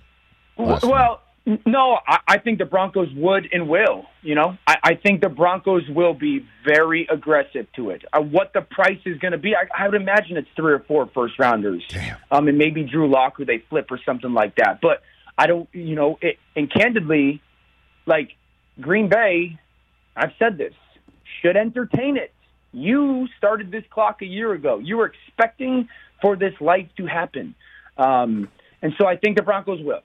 Speaker 1: Last
Speaker 6: well, n- no, I, I think the Broncos would and will. You know, I, I think the Broncos will be very aggressive to it. Uh, what the price is going to be, I, I would imagine it's three or four first rounders,
Speaker 1: Damn.
Speaker 6: um, and maybe Drew Lock who they flip or something like that. But I don't, you know, it, and candidly, like Green Bay, I've said this should entertain it. You started this clock a year ago. You were expecting for this life to happen, um, and so I think the Broncos will.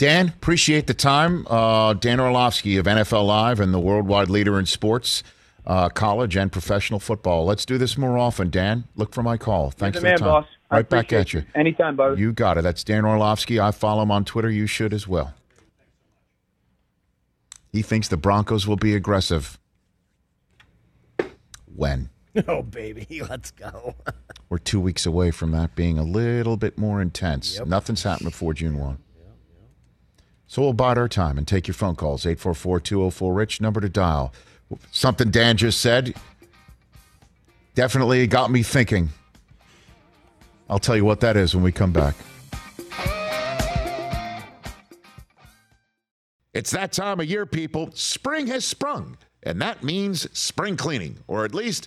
Speaker 1: Dan, appreciate the time. Uh, Dan Orlovsky of NFL Live and the worldwide leader in sports, uh, college and professional football. Let's do this more often, Dan. Look for my call. Thanks
Speaker 6: You're
Speaker 1: for
Speaker 6: the
Speaker 1: the time.
Speaker 6: boss. I
Speaker 1: Right back at you.
Speaker 6: Anytime, brother.
Speaker 1: You got it. That's Dan Orlovsky. I follow him on Twitter. You should as well. He thinks the Broncos will be aggressive. When?
Speaker 2: Oh, baby, let's go.
Speaker 1: We're two weeks away from that being a little bit more intense. Nothing's happened before June 1. So we'll bide our time and take your phone calls. 844 204 Rich, number to dial. Something Dan just said definitely got me thinking. I'll tell you what that is when we come back. It's that time of year, people. Spring has sprung, and that means spring cleaning, or at least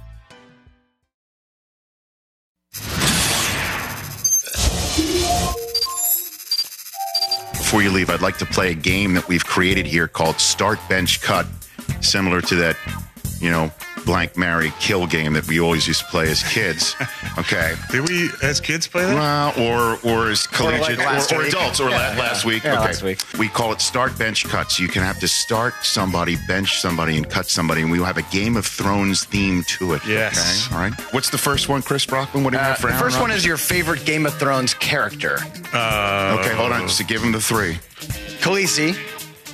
Speaker 8: Before you leave, I'd like to play a game that we've created here called Start Bench Cut, similar to that, you know, blank marry kill game that we always used to play as kids. Okay.
Speaker 9: Did we, as kids, play that?
Speaker 8: Well, or or as collegiate
Speaker 9: like
Speaker 8: or, or adults or
Speaker 9: Yeah,
Speaker 8: la-
Speaker 9: yeah.
Speaker 8: last week.
Speaker 9: Yeah,
Speaker 8: okay.
Speaker 9: last week.
Speaker 8: We call it start bench cuts. You can have to start somebody, bench somebody, and cut somebody, and we will have a Game of Thrones theme to it.
Speaker 9: Yes.
Speaker 8: Okay. All right. What's the first one, Chris Brockman? What do you
Speaker 10: Uh,
Speaker 8: have for
Speaker 10: the
Speaker 8: Aaron
Speaker 10: first one is your favorite Game of Thrones character.
Speaker 9: Uh,
Speaker 8: Okay, hold on. Just so give him the three.
Speaker 10: Khaleesi,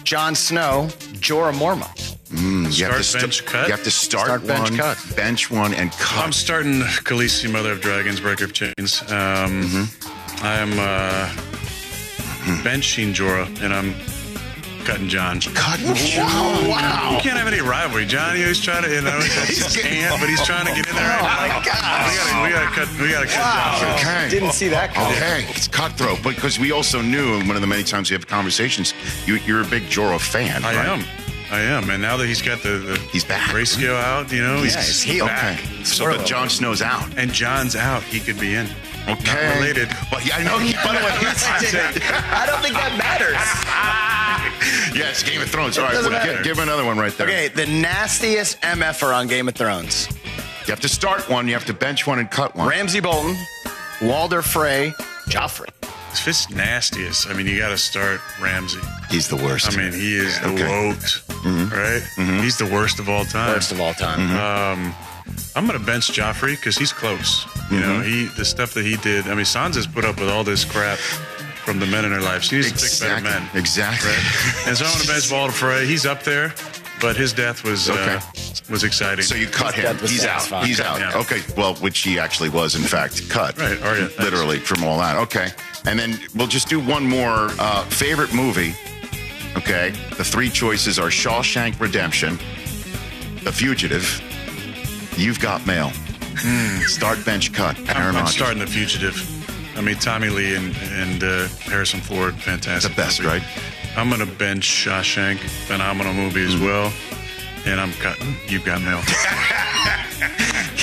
Speaker 10: Jon Snow, Jorah Mormont.
Speaker 8: Mm, you have to
Speaker 9: Start, bench, cut?
Speaker 8: You have to start,
Speaker 10: Start, bench,
Speaker 8: one,
Speaker 10: cut.
Speaker 8: bench one, and cut.
Speaker 9: I'm starting Khaleesi, Mother of Dragons, Breaker of Chains. Um,
Speaker 8: Mm-hmm.
Speaker 9: I am uh, benching Jorah, and I'm cutting Jon.
Speaker 8: Cutting Jon. Wow.
Speaker 9: You can't have any rivalry. Jon, he always trying to, you know, he's can't, but he's trying to get in there.
Speaker 10: Oh, my God.
Speaker 9: We gotta, cut, we gotta cut Jon.
Speaker 8: Okay.
Speaker 10: Didn't see that coming.
Speaker 8: Okay, it's cutthroat, but because we also knew one of the many times we have conversations, you, you're a big Jorah fan.
Speaker 9: I
Speaker 8: right?
Speaker 9: am. I am. And now that he's got the, the
Speaker 8: He's back.
Speaker 9: ratio out, you know,
Speaker 10: Yeah, he's healed.
Speaker 9: back.
Speaker 8: Okay. So, but Jon Snow's out.
Speaker 9: And Jon's out. He could be in.
Speaker 8: Okay.
Speaker 9: Not related.
Speaker 8: But yeah, I know. By the way,
Speaker 10: I don't think that matters.
Speaker 8: yes, Game of Thrones. All right, well, give, give another one right there.
Speaker 10: Okay, the nastiest MFer on Game of Thrones.
Speaker 8: You have to start one. You have to bench one and cut one.
Speaker 10: Ramsay Bolton, Walder Frey, Joffrey.
Speaker 9: If it's nastiest, I mean, you got to start Ramsay.
Speaker 8: He's the worst.
Speaker 9: I mean, he is the
Speaker 8: Okay. Mm-hmm.
Speaker 9: goat, right? He's the worst of all time.
Speaker 10: Worst of all time.
Speaker 9: Um, I'm going to bench Joffrey because he's close. You know, he the stuff that he did. I mean, Sansa's put up with all this crap from the men in her life. She needs to pick better
Speaker 8: Exactly.
Speaker 9: men.
Speaker 8: Exactly.
Speaker 9: Right? And so I'm going to bench Walder Frey. He's up there, but his death was uh, was exciting.
Speaker 8: So you cut him.
Speaker 10: death was
Speaker 8: He's out.
Speaker 10: satisfying.
Speaker 8: He's out.
Speaker 9: Yeah.
Speaker 8: Okay. Well, which he actually was, in fact, cut.
Speaker 9: Right, Arya, thanks.
Speaker 8: Literally from all that. Okay. And then we'll just do one more uh, favorite movie. Okay. The three choices are Shawshank Redemption, The Fugitive, You've Got Mail. Start bench cut.
Speaker 9: I'm, I'm starting the fugitive. I mean, Tommy Lee and, and uh, Harrison Ford, fantastic.
Speaker 8: The best,
Speaker 9: movie.
Speaker 8: right?
Speaker 9: I'm going to bench Shawshank, phenomenal movie as well. And I'm cutting You've Got Mail.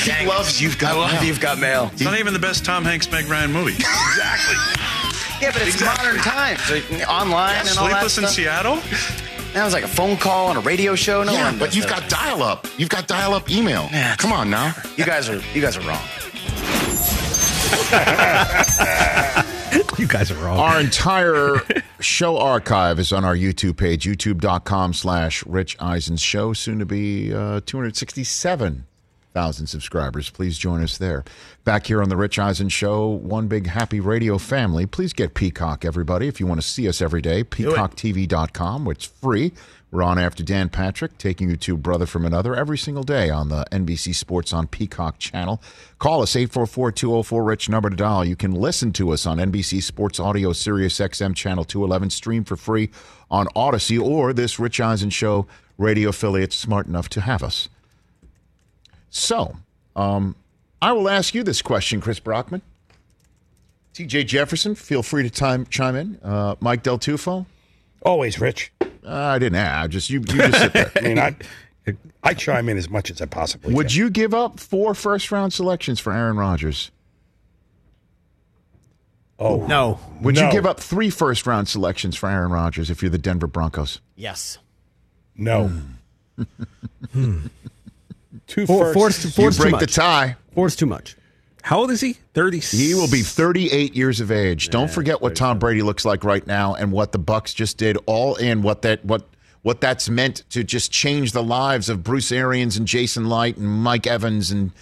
Speaker 8: He loves You've Got
Speaker 10: I love
Speaker 8: Mail.
Speaker 10: You've Got Mail.
Speaker 9: It's not even the best Tom Hanks, Meg Ryan movie.
Speaker 8: Exactly.
Speaker 10: Yeah, but it's modern times. Like, online and all that
Speaker 9: Sleepless in. Seattle?
Speaker 10: That was like a phone call on a radio show. No
Speaker 8: yeah,
Speaker 10: one
Speaker 8: but you've
Speaker 10: that.
Speaker 8: got dial-up. You've got dial-up email.
Speaker 10: Yeah,
Speaker 8: Come on now.
Speaker 10: You guys are you guys are wrong.
Speaker 4: You guys are wrong.
Speaker 1: Our entire show archive is on our YouTube page, youtube.com slash Rich Eisen Show, soon to be uh, 267,000 subscribers. Please join us there. Back here on the Rich Eisen Show, one big happy radio family. Please get Peacock, everybody, if you want to see us every day. PeacockTV.com, it's free. We're on after Dan Patrick, taking you to Brother from Another every single day on the NBC Sports on Peacock channel. Call us 844-204-RICH number to dial. You can listen to us on NBC Sports Audio Sirius XM channel 211, stream for free on Audacy or this Rich Eisen Show radio affiliate smart enough to have us. So, um, I will ask you this question, Chris Brockman. TJ Jefferson, feel free to time, chime in. Uh, Mike Del Tufo.
Speaker 11: Always, Rich.
Speaker 1: Uh, I didn't add. Just you. You just sit there.
Speaker 11: I mean, I, I chime in as much as I possibly
Speaker 1: Would
Speaker 11: can.
Speaker 1: you give up four first round selections for Aaron Rodgers?
Speaker 11: Oh
Speaker 2: no.
Speaker 1: Would you give up three first round selections for Aaron Rodgers if you're the Denver Broncos?
Speaker 2: Yes.
Speaker 11: No.
Speaker 4: Two
Speaker 2: Four,
Speaker 4: firsts.
Speaker 2: four's,
Speaker 1: You
Speaker 2: four's too
Speaker 1: break the tie.
Speaker 2: Four's too much.
Speaker 4: How old is he? Thirty.
Speaker 1: He will be 38 years of age. Don't forget what Tom Brady looks like right now and what the Bucs just did all in what that what what that's meant to just change the lives of Bruce Arians and Jason Licht and Mike Evans and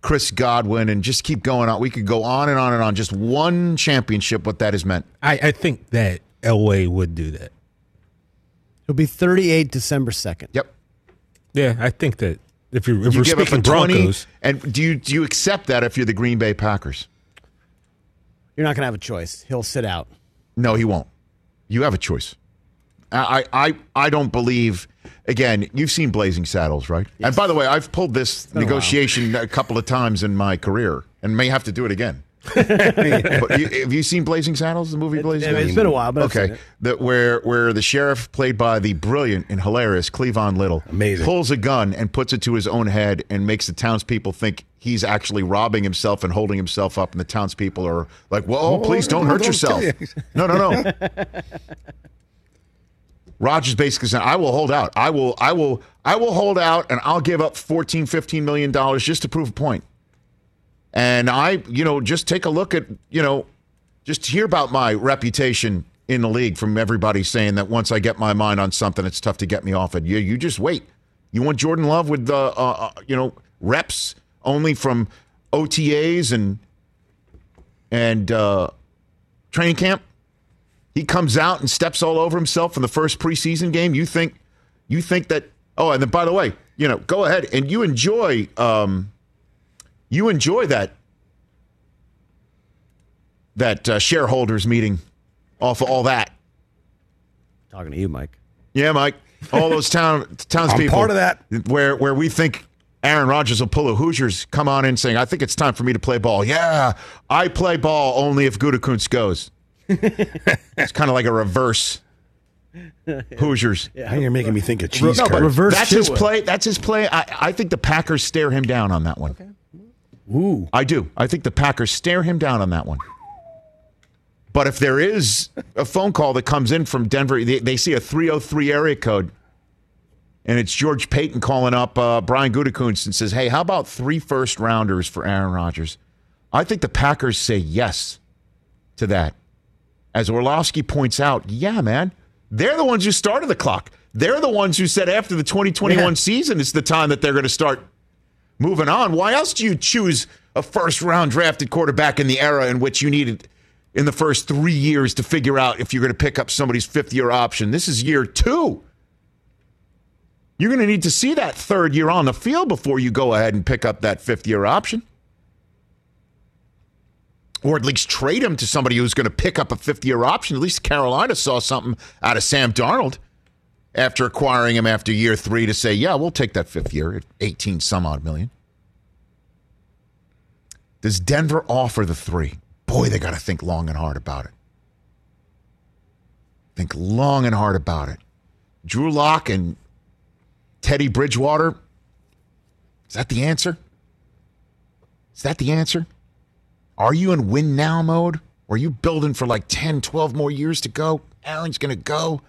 Speaker 1: Chris Godwin and just keep going on. We could go on and on and on. Just one championship, what that has meant.
Speaker 11: I, I think that Elway would do that.
Speaker 2: He'll be 38 December 2nd.
Speaker 1: Yep.
Speaker 11: Yeah, I think that if you're if
Speaker 1: you
Speaker 11: we're
Speaker 1: give up
Speaker 11: speaking
Speaker 1: a 20,
Speaker 11: Broncos,
Speaker 1: and do you do you accept that if you're the Green Bay Packers?
Speaker 2: You're not going to have a choice. He'll sit out.
Speaker 1: No, he won't. You have a choice. I, I, I don't believe. Again, you've seen Blazing Saddles, right? And by the way, I've pulled this
Speaker 2: been a
Speaker 1: negotiation a, couple of times in my career, and may have to do it again. You, have you seen Blazing Saddles, the movie Blazing?
Speaker 2: it's
Speaker 1: Saddles?
Speaker 2: been a while, but
Speaker 1: okay,
Speaker 2: it.
Speaker 1: the, where where the sheriff, played by the brilliant and hilarious Cleavon Little,
Speaker 11: Amazing.
Speaker 1: pulls a gun and puts it to his own head and makes the townspeople think he's actually robbing himself and holding himself up, and the townspeople are like, "Well, oh, please don't hurt
Speaker 11: don't
Speaker 1: yourself."
Speaker 11: you.
Speaker 1: No, no, no. Rodgers basically said, I will hold out. I will, I will, I will hold out and I'll give up 14, 15 million dollars just to prove a point. And I, you know, just take a look at, you know, just hear about my reputation in the league from everybody saying that once I get my mind on something, it's tough to get me off it. You, you just wait. You want Jordan Love with the, uh, uh, you know, reps only from OTAs and and uh, training camp. He comes out and steps all over himself in the first preseason game. You think, you think that? Oh, and then by the way, you know, go ahead and you enjoy, um, you enjoy that that uh, shareholders meeting off of all that.
Speaker 2: Talking to you, Mike.
Speaker 1: Yeah, Mike. All those town townspeople.
Speaker 11: part of that.
Speaker 1: Where where we think Aaron Rodgers will pull a Hoosiers come on in saying, "I think it's time for me to play ball." Yeah, I play ball only if Gutekunst goes. it's kind of like a reverse Hoosiers.
Speaker 11: now you're making me think of cheese
Speaker 1: No, but
Speaker 2: reverse
Speaker 1: that's his play. That's his play. I, I think the Packers stare him down on that one.
Speaker 11: Ooh,
Speaker 1: I do. I think the Packers stare him down on that one. But if there is a phone call that comes in from Denver, they, they see a 303 area code, and it's George Paton calling up uh, Brian Gutekunst and says, "Hey, how about three first rounders for Aaron Rodgers?" I think the Packers say yes to that. As Orlovsky points out, yeah, man, they're the ones who started the clock. They're the ones who said after the 2021
Speaker 2: Yeah.
Speaker 1: season is the time that they're going to start moving on. Why else do you choose a first round drafted quarterback in the era in which you needed in the first three years to figure out if you're going to pick up somebody's fifth year option? This is year two. You're going to need to see that third year on the field before you go ahead and pick up that fifth year option. Or at least trade him to somebody who's going to pick up a fifth year option. At least Carolina saw something out of Sam Darnold after acquiring him after year three to say, yeah, we'll take that fifth year at 18 some odd million. Does Denver offer the three? Boy, they got to think long and hard about it. Think long and hard about it. Drew Lock and Teddy Bridgewater. Is that the answer? Is that the answer? Are you in win now mode? Or are you building for like 10, 12 more years to go? Aaron's going to go.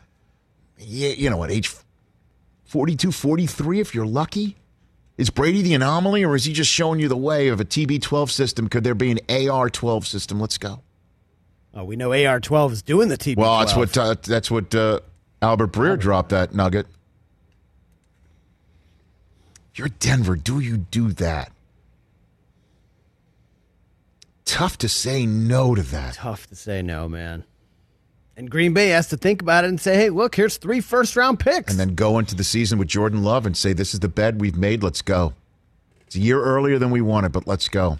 Speaker 1: Yeah, you know, at age 42, 43, if you're lucky. Is Brady the anomaly, or is he just showing you the way of a TB12 system? Could there be an AR12 system? Let's go.
Speaker 2: Oh, we know AR12 is doing the TB12.
Speaker 1: Well, that's what uh, that's what uh, Albert Breer dropped that nugget. You're Denver. Do you do that? Tough to say no to that.
Speaker 2: Tough to say no, man. And Green Bay has to think about it and say, hey, look, here's three first round picks.
Speaker 1: And then go into the season with Jordan Love and say, "This is the bed we've made. Let's go." It's a year earlier than we wanted, but let's go.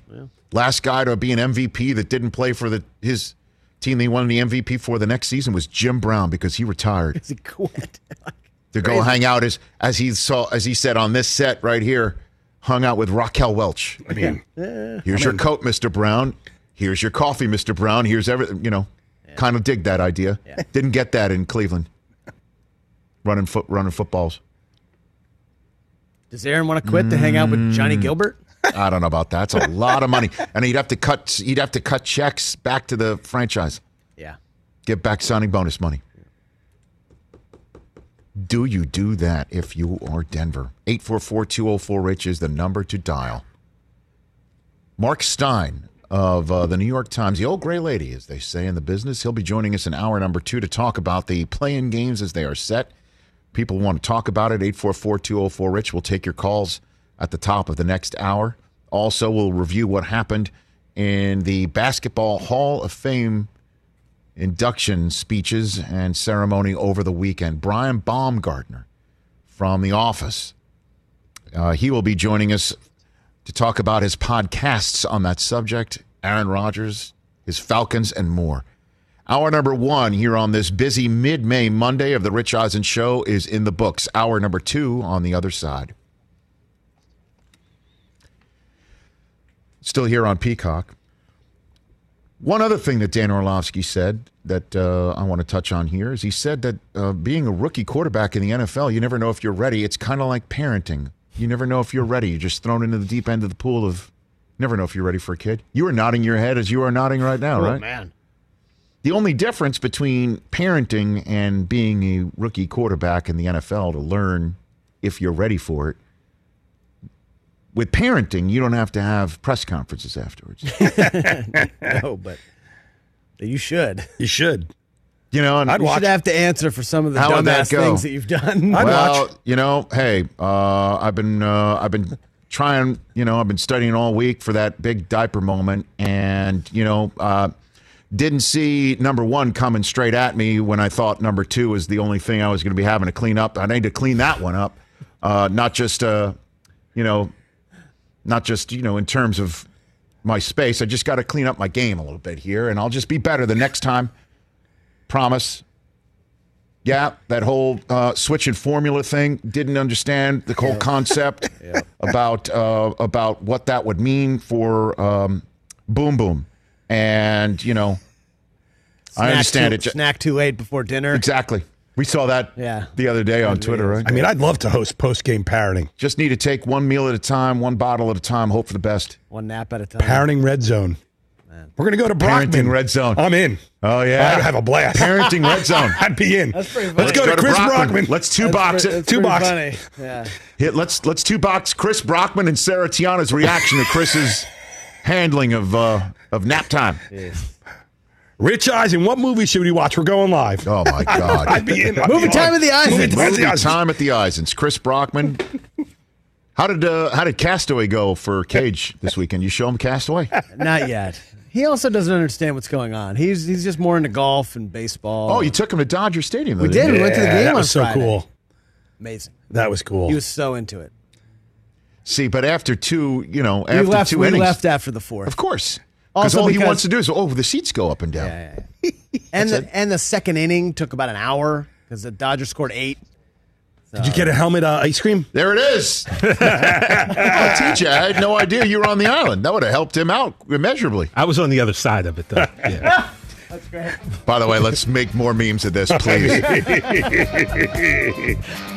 Speaker 1: Last guy to be an MVP that didn't play for the his team that he won the MVP for the next season was Jim Brown because he retired.
Speaker 2: he quit.
Speaker 1: to go hang out as as he saw as he said on this set right here hung out with Raquel Welch. I mean,
Speaker 2: Yeah.
Speaker 1: here's
Speaker 2: I
Speaker 1: your coat, Mr. Brown. Here's your coffee, Mr. Brown. Here's everything. You know, kind of dig that idea. Didn't get that in Cleveland. Running foot, running footballs.
Speaker 2: Does Aaron want to quit to hang out with Johnny
Speaker 1: Mm.
Speaker 2: Gilbert?
Speaker 1: I don't know about that. It's a lot of money, and he'd have to cut. He'd have to cut checks back to the franchise.
Speaker 2: Yeah.
Speaker 1: Get back signing bonus money. Do you do that if you are Denver? 844 204 Rich is the number to dial. Mark Stein of uh, the New York Times, the old gray lady, as they say in the business, he'll be joining us in hour number two to talk about the play in games as they are set. People want to talk about it. 844 204 Rich. We'll take your calls at the top of the next hour. Also, we'll review what happened in the Basketball Hall of Fame induction speeches and ceremony over the weekend. Brian Baumgartner from The Office. Uh, he will be joining us to talk about his podcasts on that subject, Aaron Rodgers, his Falcons, and more. Hour number one here on this busy mid May Monday of the Rich Eisen Show is in the books. Hour number two on the other side. Still here on Peacock. One other thing that Dan Orlovsky said that uh, I want to touch on here is he said that uh, being a rookie quarterback in the NFL, you never know if you're ready. It's kind of like parenting. You never know if you're ready. You're just thrown into the deep end of the pool of never know if you're ready for a kid. You are nodding your head as you are nodding right now,
Speaker 2: oh,
Speaker 1: right?
Speaker 2: man.
Speaker 1: The only difference between parenting and being a rookie quarterback in the NFL to learn if you're ready for it. With parenting, you don't have to have press conferences afterwards.
Speaker 2: no, but you should.
Speaker 11: You should.
Speaker 1: You know, and I'd
Speaker 2: you should have to answer for some of the
Speaker 1: that
Speaker 2: dumbass
Speaker 1: go?
Speaker 2: things that you've done.
Speaker 1: well, you know, hey, uh, I've been uh, I've been trying, you know, I've been studying all week for that big diaper moment, and you know, uh, didn't see number one coming straight at me when I thought number two was the only thing I was going to be having to clean up. I need to clean that one up, uh, not just uh, you know, not just you know in terms of my space. I just got to clean up my game a little bit here, and I'll just be better the next time. Promise. Yeah, that whole uh, switch and formula thing. Didn't understand the whole concept about uh, about what that would mean for um, Boom Boom, and you know, I understand
Speaker 2: too,
Speaker 1: it. ju-
Speaker 2: Snack too late before dinner.
Speaker 1: Exactly. We saw that
Speaker 2: Yeah.
Speaker 1: the other day on Twitter, right?
Speaker 11: I mean, I'd love to host post game parenting.
Speaker 1: Just need to take one meal at a time, one bottle at a time, hope for the best.
Speaker 2: One nap at a time.
Speaker 11: Parenting red zone. We're gonna go to Brockman.
Speaker 1: Parenting red zone.
Speaker 11: I'm in.
Speaker 1: Oh yeah,
Speaker 11: I'd have a blast.
Speaker 1: Parenting red zone.
Speaker 11: I'd be in.
Speaker 2: That's pretty
Speaker 11: Let's go to Chris Brockman.
Speaker 1: Let's two
Speaker 2: That's
Speaker 1: box
Speaker 2: pre-
Speaker 1: it.
Speaker 2: that's
Speaker 1: Two box.
Speaker 2: funny. Yeah.
Speaker 1: Hit, let's let's two box Chris Brockman and Sarah Tiana's reaction to Chris's handling of uh, of nap time.
Speaker 11: Rich Eisen, what movie should we watch? We're going live.
Speaker 1: Oh my God!
Speaker 11: I'd be in. I'd
Speaker 2: Movie
Speaker 11: be
Speaker 2: time
Speaker 11: in.
Speaker 2: at the Eisens.
Speaker 11: Movie time at
Speaker 1: Movie
Speaker 11: the Eisens.
Speaker 1: time at the Eisens. Chris Brockman. How did uh, how did Castaway go for Cage this weekend? You show him Castaway?
Speaker 2: Not yet. He also doesn't understand what's going on. He's he's just more into golf and baseball.
Speaker 1: Oh, you took him to Dodger Stadium. though,
Speaker 2: we
Speaker 1: didn't
Speaker 2: We went to the game
Speaker 11: that
Speaker 2: on
Speaker 11: was so
Speaker 2: Friday.
Speaker 11: cool.
Speaker 2: Amazing.
Speaker 11: That was cool.
Speaker 2: He was so into it.
Speaker 1: See, but after two, you know,
Speaker 2: We
Speaker 1: after
Speaker 2: left.
Speaker 1: two
Speaker 2: We
Speaker 1: innings,
Speaker 2: left after the fourth.
Speaker 1: of course, because
Speaker 2: Also
Speaker 1: all he
Speaker 2: because-
Speaker 1: wants to do is oh, the seats go up and down.
Speaker 2: Yeah, yeah, yeah. and the and the second inning took about an hour because the Dodgers scored eight.
Speaker 11: Did you get a helmet uh, ice cream?
Speaker 1: There it is. oh, TJ, I had no idea you were on the island. That would have helped him out immeasurably.
Speaker 11: I was on the other side of it, though. Yeah.
Speaker 2: That's great.
Speaker 1: By the way, let's make more memes of this, please.